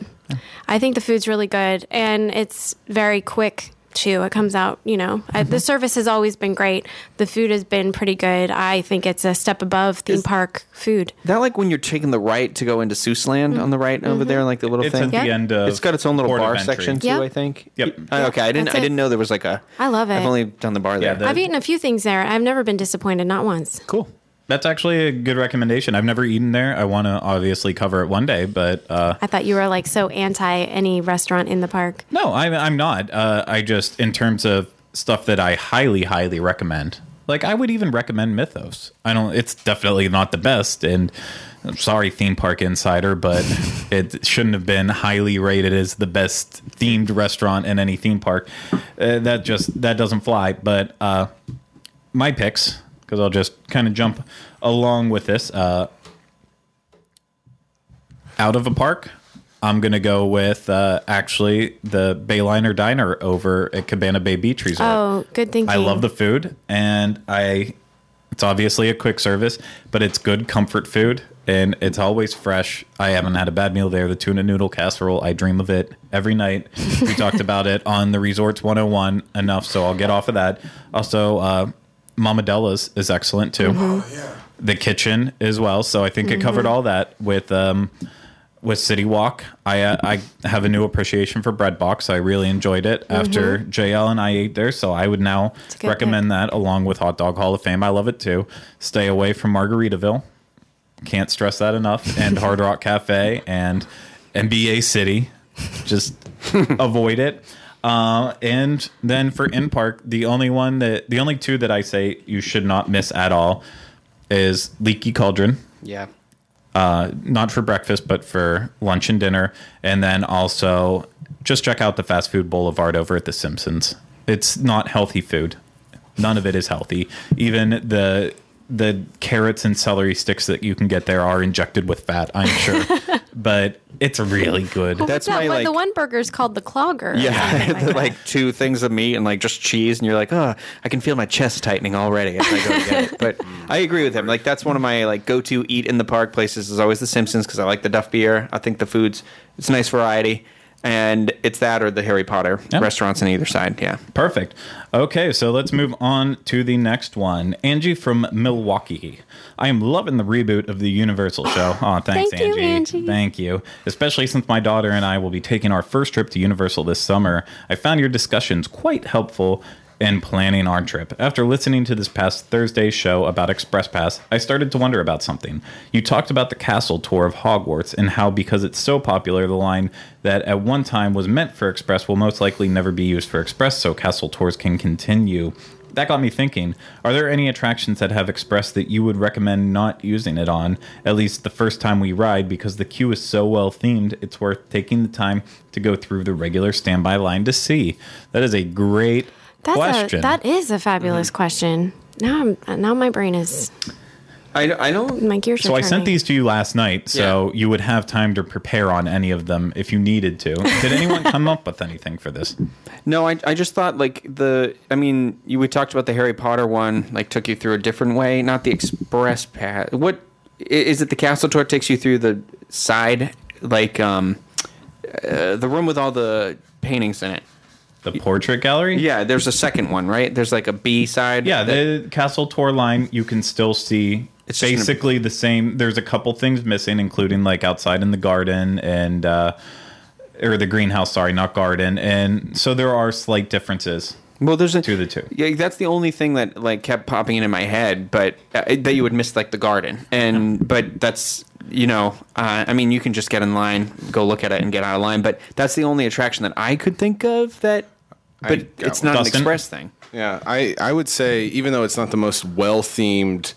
I think the food's really good and it's very quick too. It comes out, you know. Mm-hmm. the service has always been great. The food has been pretty good. I think it's a step above theme park food. That like when you're taking the right to go into Seuss Land on the right Mm-hmm. over there, like the little It's thing. at the end of It's got its own little bar Entry. section too. Yep. I think. Yep. Uh, okay, I didn't. that's I didn't know there was like a. I love it. I've only done the bar there. the- I've eaten a few things there. I've never been disappointed, not once. cool. That's actually a good recommendation. I've never eaten there. I want to obviously cover it one day, but uh, I thought you were like so anti any restaurant in the park. no, I'm, I'm not. Uh, I just, in terms of stuff that I highly, highly recommend, like I would even recommend Mythos. I don't, it's definitely not the best. And I'm sorry, Theme Park Insider, but it shouldn't have been highly rated as the best themed restaurant in any theme park. Uh, that just, that doesn't fly. But uh, my picks, because I'll just kind of jump along with this. Uh, out of a park, I'm gonna go with uh, actually the Bayliner Diner over at Cabana Bay Beach Resort. Oh, good thinking. I love the food, and I. It's obviously a quick service, but it's good comfort food. and it's always fresh. I haven't had a bad meal there. The tuna noodle casserole, I dream of it every night. We talked about it on the Resorts 101 enough, so I'll get off of that. Also, uh, Mama Della's is excellent too. The kitchen as well. So I think it covered all that with um, with City Walk. I uh, I have a new appreciation for Bread Box. I really enjoyed it after JL and I ate there, so I would now a good recommend that along with Hot Dog Hall of Fame. I love it too. Stay away from Margaritaville. Can't stress that enough. And Hard Rock Cafe and NBA City. Just avoid it. Uh, and then for in park, the only one that the only two that I say you should not miss at all is Leaky Cauldron Yeah. uh, not for breakfast, but for lunch and dinner. And then also just check out the fast food boulevard over at The Simpsons. It's not healthy food. None of it is healthy. Even the the carrots and celery sticks that you can get there are injected with fat, I'm sure. but it's really good. What's That's that? my, What- like- the one burger is called the clogger. Yeah, something the, like two things of meat and like just cheese, and you're like, oh, I can feel my chest tightening already as I go get it. But I agree with him. Like that's one of my like go to eat in the park places is always the Simpsons because I like the Duff beer. I think the food's it's a nice variety, and it's that or the Harry Potter Yeah. restaurants on either side. Yeah. Perfect. Okay, so let's move on to the next one. Angie from Milwaukee. I am loving the reboot of the Universal show. Oh, thanks, Thank you, Angie. Angie. Thank you. Especially since my daughter and I will be taking our first trip to Universal this summer. I found your discussions quite helpful in planning our trip. After listening to this past Thursday's show about Express Pass, I started to wonder about something. You talked about the castle tour of Hogwarts and how because it's so popular, the line that at one time was meant for Express will most likely never be used for Express, so castle tours can continue. That got me thinking, are there any attractions that have Express that you would recommend not using it on, at least the first time we ride, because the queue is so well themed, it's worth taking the time to go through the regular standby line to see? That is a great That's question. a that is a fabulous Mm-hmm. question. Now I'm now my brain is I, I don't. my gears are so I turning. sent these to you last night, so Yeah. you would have time to prepare on any of them if you needed to. Did anyone come up with anything for this? No, I, I just thought like the I mean you we talked about the Harry Potter one like took you through a different way, not the express path. What is it? The castle tour takes you through the side like um uh, the room with all the paintings in it. The portrait gallery? Yeah, there's a second one, right? There's like a B side. Yeah, that- the castle tour line you can still see It's basically the same. There's a couple things missing, including like outside in the garden and uh, or the greenhouse. Sorry, not garden. And so there are slight differences. well, there's a, to the two. Yeah, that's the only thing that like kept popping into my head, but uh, that you would miss like the garden, and but that's you know, uh, I mean, you can just get in line, go look at it, and get out of line. But that's the only attraction that I could think of that. But it's one. not an express thing. Yeah, I, I would say even though it's not the most well themed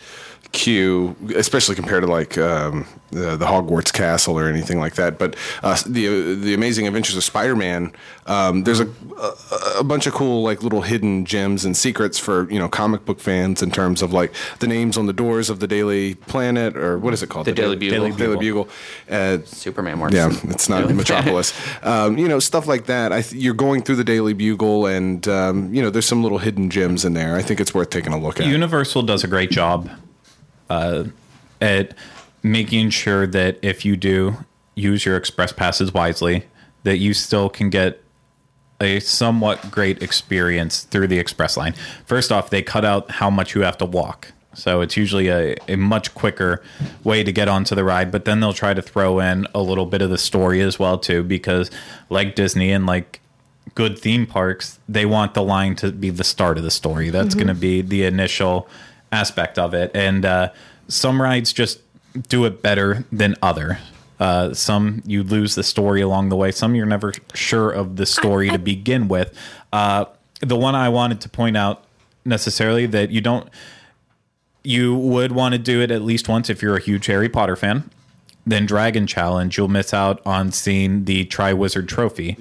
queue, especially compared to like um, the, the Hogwarts Castle or anything like that, but uh, the uh, the Amazing Adventures of Spider-Man, um, there's a, a a bunch of cool like little hidden gems and secrets for you know comic book fans in terms of like the names on the doors of the Daily Planet or what is it called? The Daily Daily- Bugle. Daily Bugle. Uh, Superman works. yeah, it's not Really? Metropolis. um, you know, stuff like that. I th- you're going through the Daily Bugle, and um, you know, there's some little hidden gems in there. I think it's worth taking a look at. Universal does a great job uh, at making sure that if you do use your express passes wisely, that you still can get a somewhat great experience through the express line. First off, they cut out how much you have to walk. So it's usually a, a much quicker way to get onto the ride, but then they'll try to throw in a little bit of the story as well too, because like Disney and like good theme parks, they want the line to be the start of the story. That's going to be the initial aspect of it. And uh, some rides just do it better than other. Uh, some you lose the story along the way. Some you're never sure of the story to begin with. Uh, the one I wanted to point out necessarily that you don't you would want to do it at least once if you're a huge Harry Potter fan. Then Dragon Challenge, you'll miss out on seeing the Triwizard Trophy.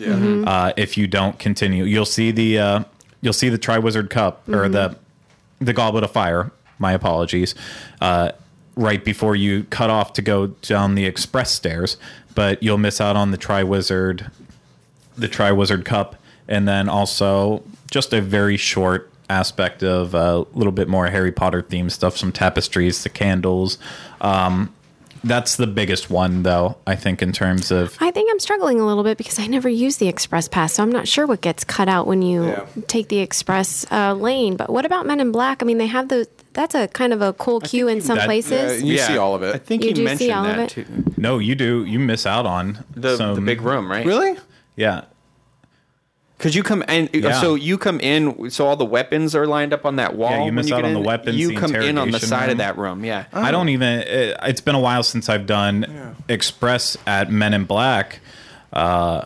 Uh, if you don't continue, you'll see the uh, you'll see the Triwizard Cup or the the Goblet of Fire. My apologies. Uh, right before you cut off to go down the express stairs, but you'll miss out on the Triwizard the Triwizard Cup, and then also just a very short aspect of a little bit more Harry Potter themed stuff, some tapestries, the candles, um, that's the biggest one, though. I think in terms of I think I'm struggling a little bit because I never use the express pass, so I'm not sure what gets cut out when you Yeah. take the express uh, lane. But what about Men in Black? I mean, they have the that's a kind of a cool queue in some that- places. You see all of it. I think You you, do see mentioned all of that it? too. no, you do you miss out on The, some- the big room, right? really? yeah. Because you come and Yeah. so you come in, so all the weapons are lined up on that wall. you when miss out get on the weapons, You the come in on the side room. of that room. Yeah. I don't even. It, it's been a while since I've done Express at Men in Black, uh,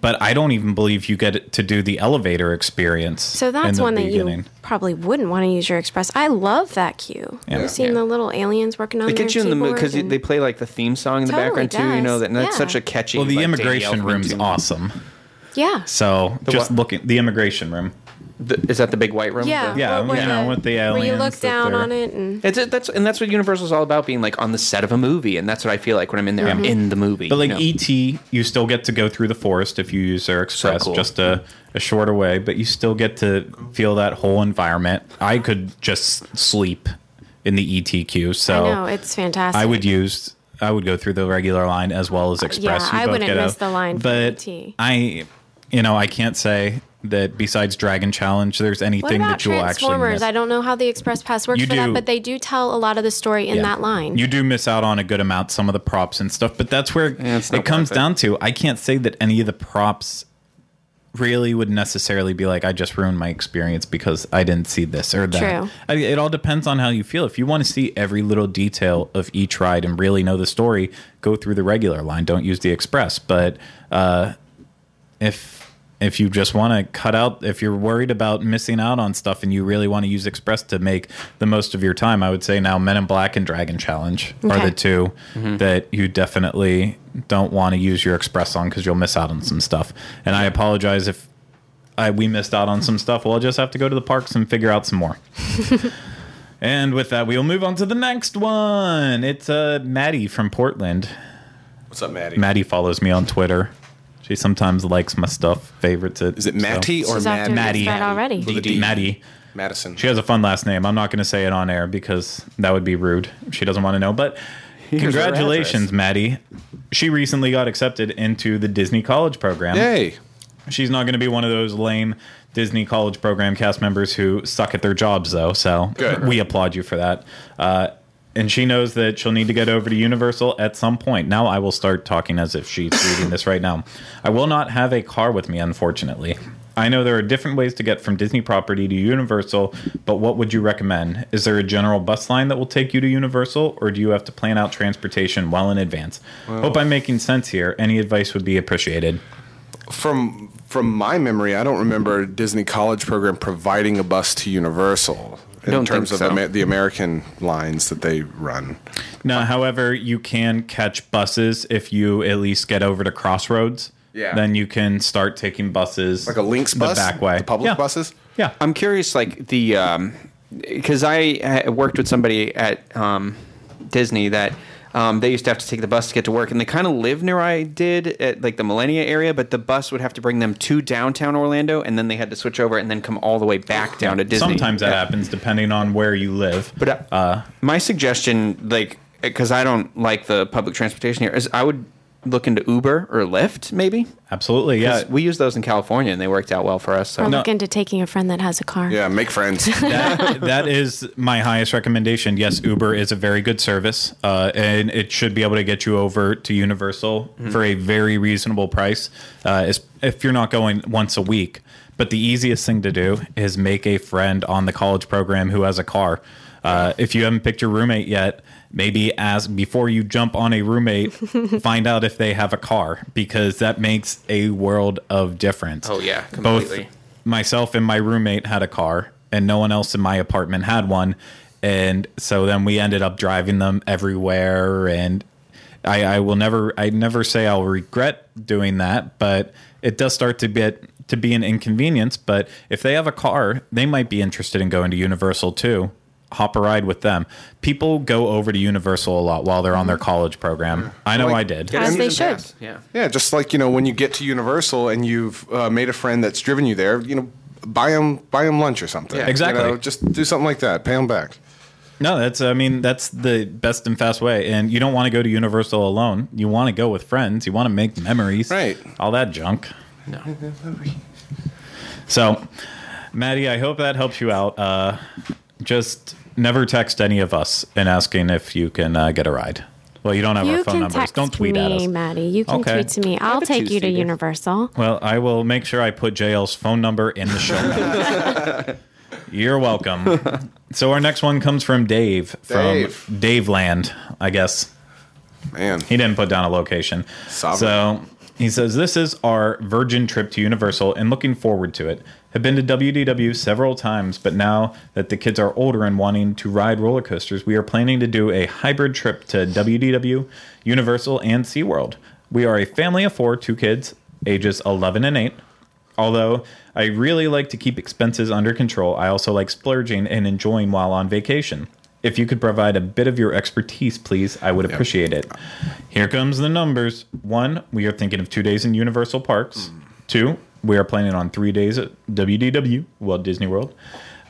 but I don't even believe you get to do the elevator experience. So in that's the one that you probably wouldn't want to use your express. I love that queue. Yeah. I've seen Yeah. the little aliens working on It their gets you in the mood because they play like the theme song in the Totally background too. You know that and that's such a catchy. Well, the like, immigration Elfman room's awesome. Yeah. So just what? looking, the immigration room. The- is that the big white room? Yeah, The- Yeah, where- where you know, the- with the aliens. where you look down on it and It's that's and that's what Universal's all about, being like on the set of a movie, and that's what I feel like when I'm in there. I'm mm-hmm. in the movie. But like you know? ET, you still get to go through the forest if you use their express, cool. just a, a shorter way, but you still get to feel that whole environment. I could just sleep in the ET queue, so I know it's fantastic. I would use I would go through the regular line as well as uh, express. yeah, You I both wouldn't get miss the line for But ET. I, you know, I can't say that besides Dragon Challenge, there's What anything about that you will actually Transformers? miss. I don't know how the Express Pass works You for that, but they do tell a lot of the story in Yeah. that line. You do miss out on a good amount, some of the props and stuff, but that's where Yeah, it's not it comes worth it. down to. I can't say that any of the props really would necessarily be like, I just ruined my experience because I didn't see this or that. True. I, it all depends on how you feel. If you want to see every little detail of each ride and really know the story, go through the regular line. Don't use the express. But uh, if if you just want to cut out if you're worried about missing out on stuff and you really want to use express to make the most of your time i would say now men in black and dragon challenge are the 2 that you definitely don't want to use your express on because you'll miss out on some stuff. And i apologize if I, we missed out on some stuff. Well i'll just have to go to the parks and figure out some more. And with that we'll move on to the next one. It's uh, maddie from portland. What's up, Maddie? maddie follows me on twitter she sometimes likes my stuff favorites it Is it so- Matty or She's off Mad? doing Maddie. this right already. With a D. Maddie. Madison. She has a fun last name. I'm not going to say it on air because that would be rude. She doesn't want to know. But her congratulations, address. Maddie. She recently got accepted into the Disney College program. Yay. She's not going to be one of those lame Disney College program cast members who suck at their jobs, though. So Good. we applaud you for that. Uh, and she knows that she'll need to get over to Universal at some point. Now I will start talking as if she's reading this right now. I will not have a car with me, unfortunately. I know there are different ways to get from Disney property to Universal, but what would you recommend? Is there a general bus line that will take you to Universal, or do you have to plan out transportation well in advance? Hope I'm making sense here. Any advice would be appreciated. From from my memory, I don't remember Disney College program providing a bus to Universal in Don't terms of so. Amer- the American lines that they run. No, however, you can catch buses if you at least get over to Crossroads. Yeah. Then you can start taking buses Like a Lynx the back way. the public yeah. buses. Yeah. I'm curious, like the because I uh, worked with somebody at um, Disney that um, they used to have to take the bus to get to work, and they kind of live near I did at like the Millennia area, but the bus would have to bring them to downtown Orlando, and then they had to switch over and then come all the way back down to Disney. Sometimes that Yeah. happens depending on where you live. But uh, uh, my suggestion, like, because I don't like the public transportation here, is I would look into Uber or Lyft, maybe. absolutely, yeah. 'Cause we use those in California, and they worked out well for us. So. or No. look into taking a friend that has a car. Yeah, make friends. that, that is my highest recommendation. Yes, Uber is a very good service, uh, and it should be able to get you over to Universal Mm-hmm. for a very reasonable price. Uh, if you're not going once a week, but the easiest thing to do is make a friend on the college program who has a car. Uh, if you haven't picked your roommate yet, maybe ask before you jump on a roommate, find out if they have a car because that makes a world of difference. Oh, yeah, both myself and my roommate had a car and no one else in my apartment had one and so then we ended up driving them everywhere and I, I will never I never say I'll regret doing that, but it does start to get to be an inconvenience. But if they have a car, they might be interested in going to Universal too. Hop a ride with them. People go over to Universal a lot while they're on their college program. I know Like- I did. As they should. pass, Yeah. yeah, just like you know when you get to Universal and you've uh, made a friend that's driven you there, you know, buy them buy them lunch or something. Yeah. You Exactly. know, just do something like that. Pay them back. No, that's I mean that's the best and fast way. And you don't want to go to Universal alone. You want to go with friends. You want to make memories. Right. All that junk. No. So, Maddie, I hope that helps you out. Uh, just never text any of us and asking if you can uh, get a ride. Well, you don't have our phone can numbers. text Don't tweet me, at us. Maddie. You can Okay. tweet to me. I'll take you to two-seater. Universal. Well, I will make sure I put JL's phone number in the show notes. You're welcome. So our next one comes from Dave from Dave. Dave Land, I guess. Man. He didn't put down a location. Sovereign. So he says, This is our virgin trip to Universal and looking forward to it. Have been to WDW several times, but now that the kids are older and wanting to ride roller coasters, we are planning to do a hybrid trip to WDW, Universal, and SeaWorld. We are a family of four, two kids, ages 11 and 8. Although I really like to keep expenses under control, I also like splurging and enjoying while on vacation. If you could provide a bit of your expertise, please, I would appreciate it. Here comes the numbers. One, we are thinking of two days in Universal Parks. Mm. Two, we are planning on three days at WDW, Walt Disney World.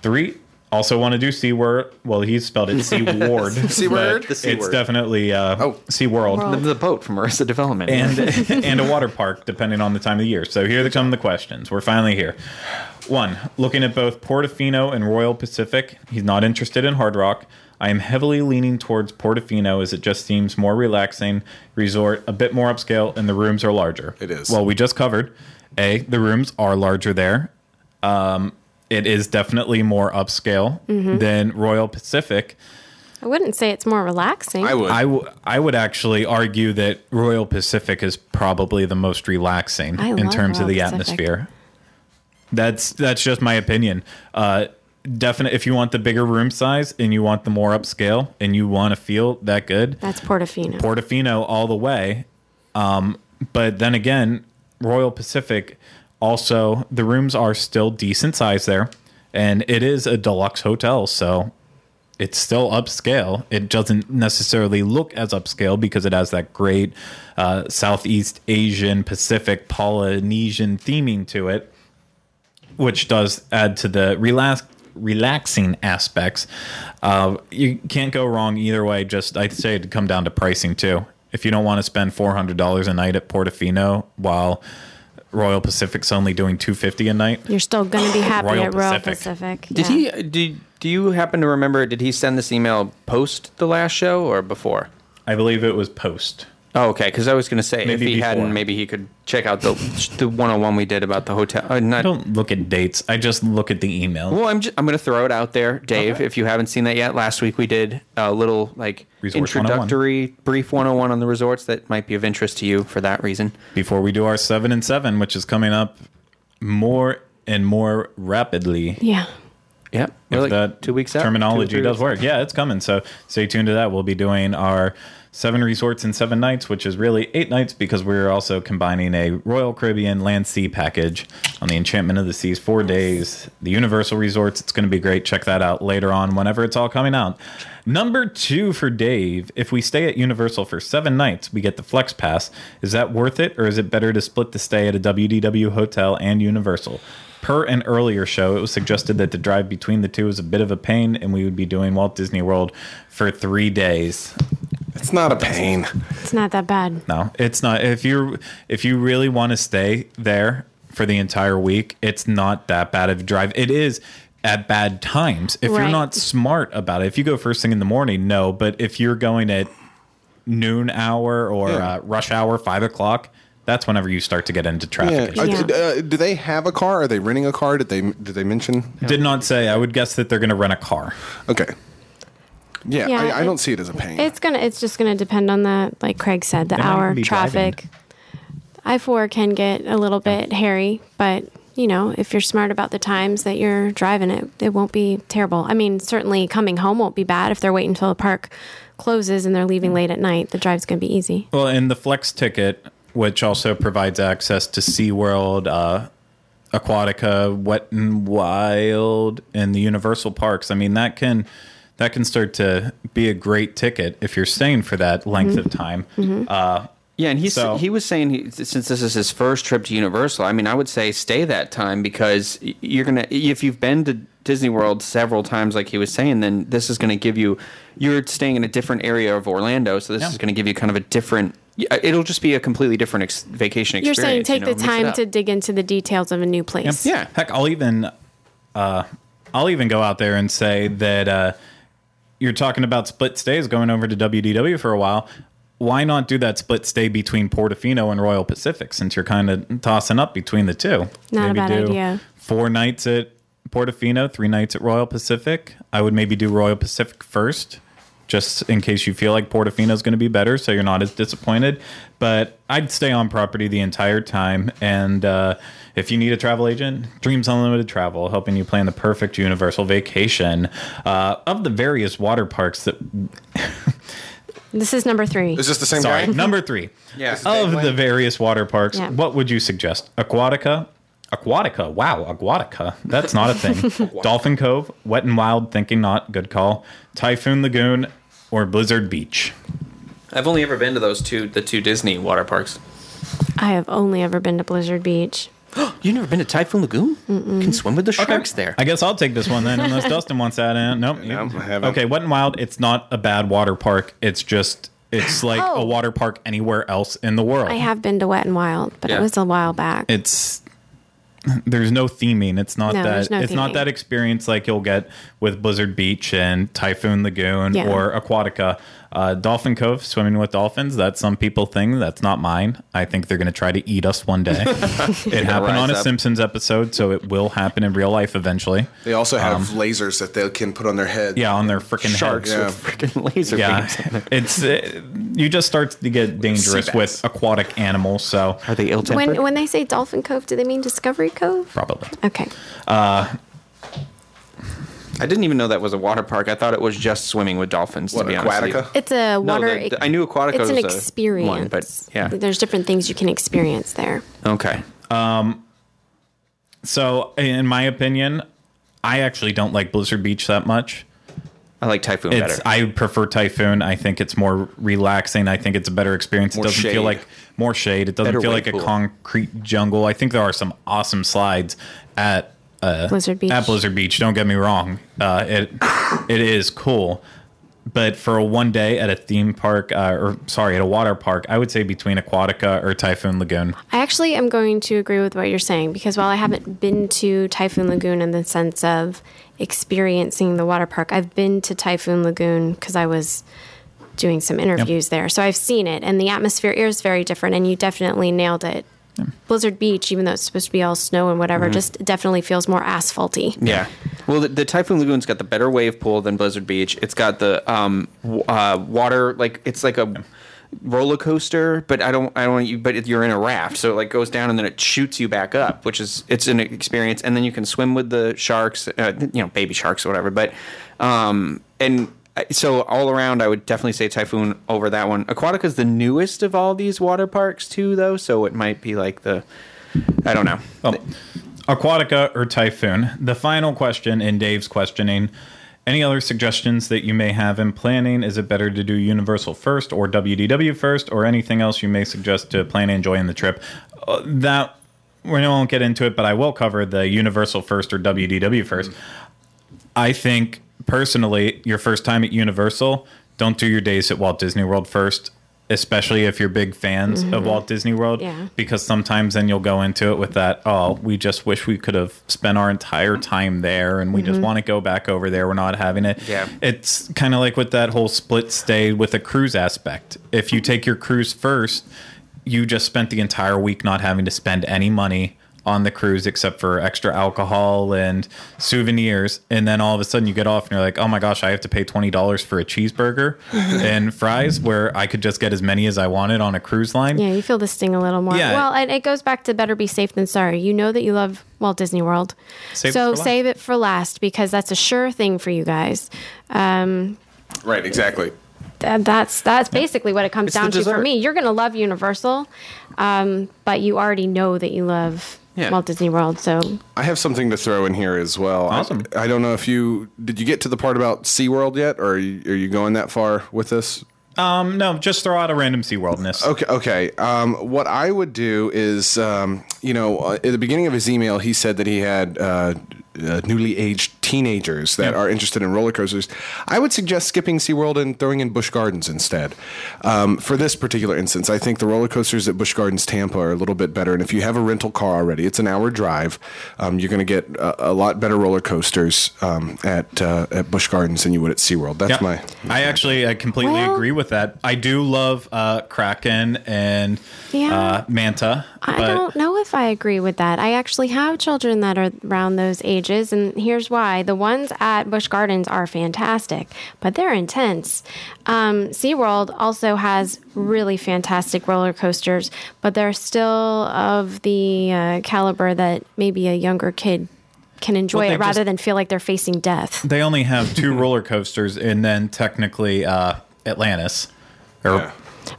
Three, also want to do SeaWorld. Well, he spelled it SeaWard. SeaWord? but The C It's word. definitely uh, Oh. SeaWorld World. The, the boat from Arrested Development. and and a water park depending on the time of the year. So here come the questions. We're finally here. One, looking at both Portofino and Royal Pacific. He's not interested in Hard Rock. I am heavily leaning towards Portofino as it just seems more relaxing resort, a bit more upscale, and the rooms are larger. It is. Well, we just covered. A, the rooms are larger there. Um, it is definitely more upscale than Royal Pacific. I wouldn't say it's more relaxing. I would. I, w- I would actually argue that Royal Pacific is probably the most relaxing I in love terms of the Pacific. atmosphere. That's that's just my opinion. Uh, definite. If you want the bigger room size and you want the more upscale and you want to feel that good, That's Portofino. Portofino all the way. Um, but then again, Royal Pacific also the rooms are still decent size there, and it is a deluxe hotel, so it's still upscale. It doesn't necessarily look as upscale because it has that great uh, Southeast Asian, Pacific, Polynesian theming to it, which does add to the relax relaxing aspects. Uh, you can't go wrong either way. Just I'd say to come down to pricing too. If you don't want to spend four hundred dollars a night at Portofino while Royal Pacific's only doing two fifty a night, You're still going to be happy Royal at Royal Pacific. Pacific. did yeah. he? Did do you happen to remember? Did he send this email post the last show or before? I believe it was post. Oh, okay. Because I was going to say if Maybe he before. hadn't, maybe he could check out the the one on one we did about the hotel. Uh, I don't look at dates. I just look at the email. Well, I'm just, I'm going to throw it out there, Dave. Okay. If you haven't seen that yet, last week we did a little like Resorts 101. introductory brief 101 on the resorts that might be of interest to you for that reason. Before we do our seven and seven, which is coming up more and more rapidly. Yeah. Yep. if We're like that two weeks out. terminology three does work. Yeah, it's coming. So stay tuned to that. We'll be doing our seven resorts in seven nights, which is really eight nights because we're also combining a Royal Caribbean Land Sea package on the Enchantment of the Seas, four days. The Universal Resorts. It's going to be great. Check that out later on whenever it's all coming out. Number two for Dave. If we stay at Universal for seven nights, we get the Flex Pass. Is that worth it, or is it better to split the stay at a WDW hotel and Universal? Per an earlier show, it was suggested that the drive between the two is a bit of a pain, and we would be doing Walt Disney World for three days. It's not a pain. It's not that bad. No, it's not. If you if you really want to stay there for the entire week, it's not that bad of a drive. It is at bad times if you're not smart about it. If you go first thing in the morning, no. But if you're going at noon hour or Yeah. uh, rush hour, five o'clock, that's whenever you start to get into Yeah. traffic. Uh, Yeah. uh, do they have a car? Are they renting a car? Did they did they mention? Did not say. I would guess that they're going to rent a car. Okay. Yeah, Yeah, I, I don't see it as a pain. It's gonna. It's just gonna depend on the, like Craig said, the They might hour even be traffic. I four can get a little bit hairy, but you know, if you're smart about the times that you're driving it, it won't be terrible. I mean, certainly coming home won't be bad if they're waiting until the park closes and they're leaving late at night. The drive's gonna be easy. Well, and the Flex ticket, which also provides access to SeaWorld, uh, Aquatica, Wet and Wild, and the Universal Parks. I mean, that can that can start to be a great ticket if you're staying for that length of time. Uh, Yeah, and he's So- he was saying he, since this is his first trip to Universal, I mean, I would say stay that time because you're gonna if you've been to Disney World several times, like he was saying, then this is going to give you. You're staying in a different area of Orlando, so this Yeah. is going to give you kind of a different. It'll just be a completely different ex- vacation experience. You're saying take you know, the time to dig into the details of a new place. Yeah. Heck, I'll even uh, I'll even go out there and say that uh, you're talking about split stays going over to WDW for a while. Why not do that split stay between Portofino and Royal Pacific since you're kind of tossing up between the two? Not a bad do idea. Four nights at Portofino, three nights at Royal Pacific. I would maybe do Royal Pacific first, just in case you feel like Portofino is going to be better, so you're not as disappointed. But I'd stay on property the entire time. And uh, if you need a travel agent, Dreams Unlimited Travel, helping you plan the perfect universal vacation uh, of the various water parks that. This is number three. Is this the same Sorry, guy? number three. Yeah. Of the various water parks, Yeah. what would you suggest? Aquatica. Aquatica. Wow, Aquatica. That's not a thing. Dolphin Cove, Wet and Wild, Thinking Not, good call. Typhoon Lagoon, or Blizzard Beach. I've only ever been to those two, the two Disney water parks. I have only ever been to Blizzard Beach. You've never been to Typhoon Lagoon? You can swim with the sharks there. I guess I'll take this one then, unless Dustin wants that in. Nope. No, I haven't. Okay, Wet and Wild, it's not a bad water park. It's just, it's like a Oh. water park anywhere else in the world. I have been to Wet and Wild, but Yeah. it was a while back. it's there's no theming. It's not No, that there's no it's not theming. that experience like you'll get with Blizzard Beach and Typhoon Lagoon Yeah. or Aquatica. Uh, Dolphin Cove, swimming with dolphins. That's some people thing. That's not mine. I think they're going to try to eat us one day. it happened on a up. Simpsons episode, so it will happen in real life eventually. They also have lasers that they can put on their head. Yeah, on their freaking Sharks Yeah. with freaking laser Yeah, beams. it's uh, you just start to get dangerous with aquatic animals. So Are they ill tempered? when when they say Dolphin Cove, do they mean Discovery Cove? probably. Okay. I didn't even know that was a water park. I thought it was just swimming with dolphins. What, to be honest with you. Aquatica? It's a No, water. the- the- I knew Aquatica It's an was a experience. one, but yeah. There's different things you can experience there. Okay. Um, so in my opinion, I actually don't like Blizzard Beach that much. I like Typhoon It's better. I prefer Typhoon. I think it's more relaxing. I think it's a better experience. More it doesn't shade. feel like more shade. It doesn't Better feel wave like a concrete jungle. I think there are some awesome slides at uh, Blizzard Beach. At Blizzard Beach, don't get me wrong. Uh, it it is cool, but for a one day at a theme park, uh, or sorry, at a water park, I would say between Aquatica or Typhoon Lagoon. I actually am going to agree with what you're saying because while I haven't been to Typhoon Lagoon in the sense of experiencing the water park, I've been to Typhoon Lagoon because I was doing some interviews there. So I've seen it, and the atmosphere is very different, and you definitely nailed it. Blizzard Beach, even though it's supposed to be all snow and whatever, just definitely feels more asphalty. Yeah. Well, the, the Typhoon Lagoon's got the better wave pool than Blizzard Beach. It's got the um, w- uh, water like it's like a roller coaster, but I don't I don't you. But you're in a raft, so it like goes down and then it shoots you back up, which is it's an experience. And then you can swim with the sharks, uh, you know, baby sharks or whatever. But um, and. So all around, I would definitely say Typhoon over that one. Aquatica is the newest of all these water parks too, though, so it might be like the, I don't know. Well, Aquatica or Typhoon? The final question in Dave's questioning. Any other suggestions that you may have in planning? Is it better to do Universal first or WDW first or anything else you may suggest to plan and enjoying the trip? Uh, that we won't get into it, but I will cover the Universal first or WDW first. I think personally, your first time at Universal, don't do your days at Walt Disney World first, especially if you're big fans of mm-hmm. Walt Disney World. Yeah. Because sometimes then you'll go into it with that, oh, we just wish we could have spent our entire time there and we just mm-hmm. want to go back over there. We're not having it. Yeah. It's kind of like with that whole split stay with a cruise aspect. If you take your cruise first, you just spent the entire week not having to spend any money on the cruise except for extra alcohol and souvenirs and then all of a sudden you get off and you're like oh my gosh i have to pay $20 for a cheeseburger and fries where i could just get as many as i wanted on a cruise line Yeah, you feel the sting a little more. Yeah. Well, and it goes back to better be safe than sorry. You know that you love Walt Disney World. Save so for last. save it for last because that's a sure thing for you guys. Right, exactly. That- that's that's basically what it comes It's down to for me. You're going to love Universal, um, but you already know that you love Yeah. Walt Disney World. So I have something to throw in here as well. I- Awesome. I, don't know if you did you get to the part about SeaWorld yet, or are you, are you going that far with this? um no just throw out a random seaworldness Okay, okay. Um, what I would do is, um, you know, uh, at the beginning of his email, he said that he had uh, uh, newly aged teenagers that are interested in roller coasters, I would suggest skipping SeaWorld and throwing in Busch Gardens instead. Um, for this particular instance, I think the roller coasters at Busch Gardens Tampa are a little bit better. And if you have a rental car already, it's an hour drive. Um, you're going to get a, a, lot better roller coasters um, at uh, at Busch Gardens than you would at SeaWorld. That's Yep. my. I actually I completely Well- agree with that. I do love uh, Kraken and Yeah. uh, Manta, I but don't know if I agree with that. I actually have children that are around those ages, and here's why. The ones at Busch Gardens are fantastic, but they're intense. Um, SeaWorld also has really fantastic roller coasters, but they're still of the uh, caliber that maybe a younger kid can enjoy Well, it rather just- than feel like they're facing death. they only have two roller coasters, and then technically uh, Atlantis. Or Yeah.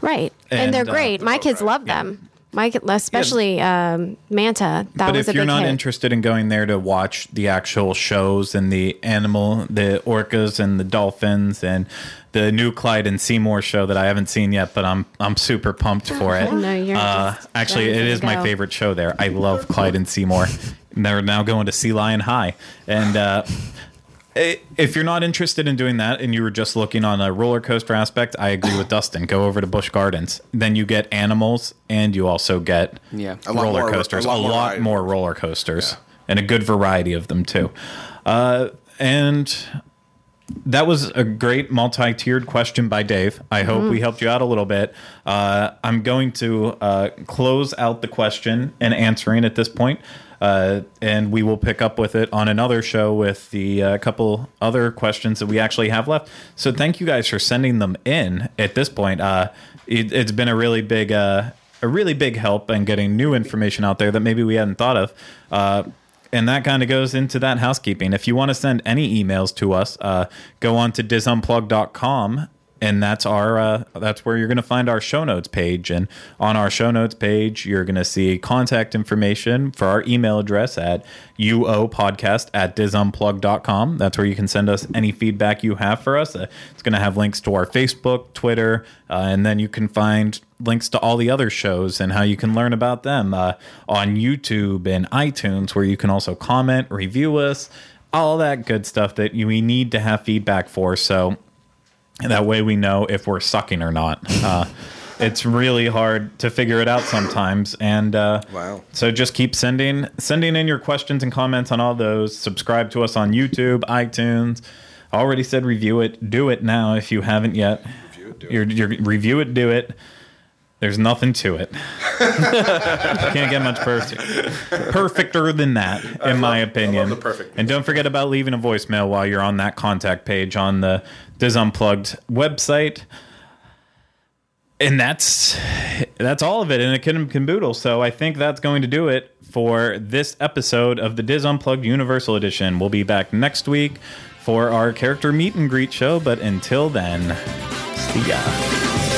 Right. And, And, they're uh, great. My kids love them. My especially um, Manta. That but was if a you're big not hit. interested in going there to watch the actual shows and the animal, the orcas and the dolphins and the new Clyde and Seymour show that I haven't seen yet, but I'm I'm super pumped for it. No, you're uh, actually, it is to my favorite show there. I love Clyde and Seymour. And They're now going to Sea Lion High, and uh, if you're not interested in doing that and you were just looking on a roller coaster aspect, I agree with Dustin. Go over to Busch Gardens. Then you get animals and you also get Yeah. Roller more- coasters. a A lot lot, more variety. more roller coasters and a good variety of them too. Uh, and that was a great multi-tiered question by Dave. I hope Mm-hmm. we helped you out a little bit. Uh, I'm going to uh, close out the question and answering at this point. Uh, and we will pick up with it on another show with the uh, couple other questions that we actually have left. So thank you guys for sending them in. At this point, uh, it, it's been a really big, uh, a really big help in getting new information out there that maybe we hadn't thought of. And that kind of goes into that housekeeping. If you want to send any emails to us, uh, go on to disunplug.com and that's our uh, that's where you're going to find our show notes page. And on our show notes page you're going to see contact information for our email address at uopodcast at disunplug.com that's where you can send us any feedback you have for us. Uh, it's going to have links to our facebook twitter uh, and then you can find links to all the other shows and how you can learn about them uh, on youtube and itunes where you can also comment review us all that good stuff that we need to have feedback for. So and that way we know if we're sucking or not. Uh, it's really hard to figure it out sometimes, and uh, Wow. So just keep sending sending in your questions and comments on all those. Subscribe to us on YouTube, iTunes. I already said review it. Do it now if you haven't yet. Review it, do it. You're, you're, review it. Do it. There's nothing to it. Can't get much perfect, perfecter than that, in my opinion. the perfect. And don't forget about leaving a voicemail while you're on that contact page on the DIS Unplugged website. And that's that's all of it in a kid and caboodle. So I think that's going to do it for this episode of the DIS Unplugged Universal Edition. We'll be back next week for our character meet and greet show. But until then, see ya.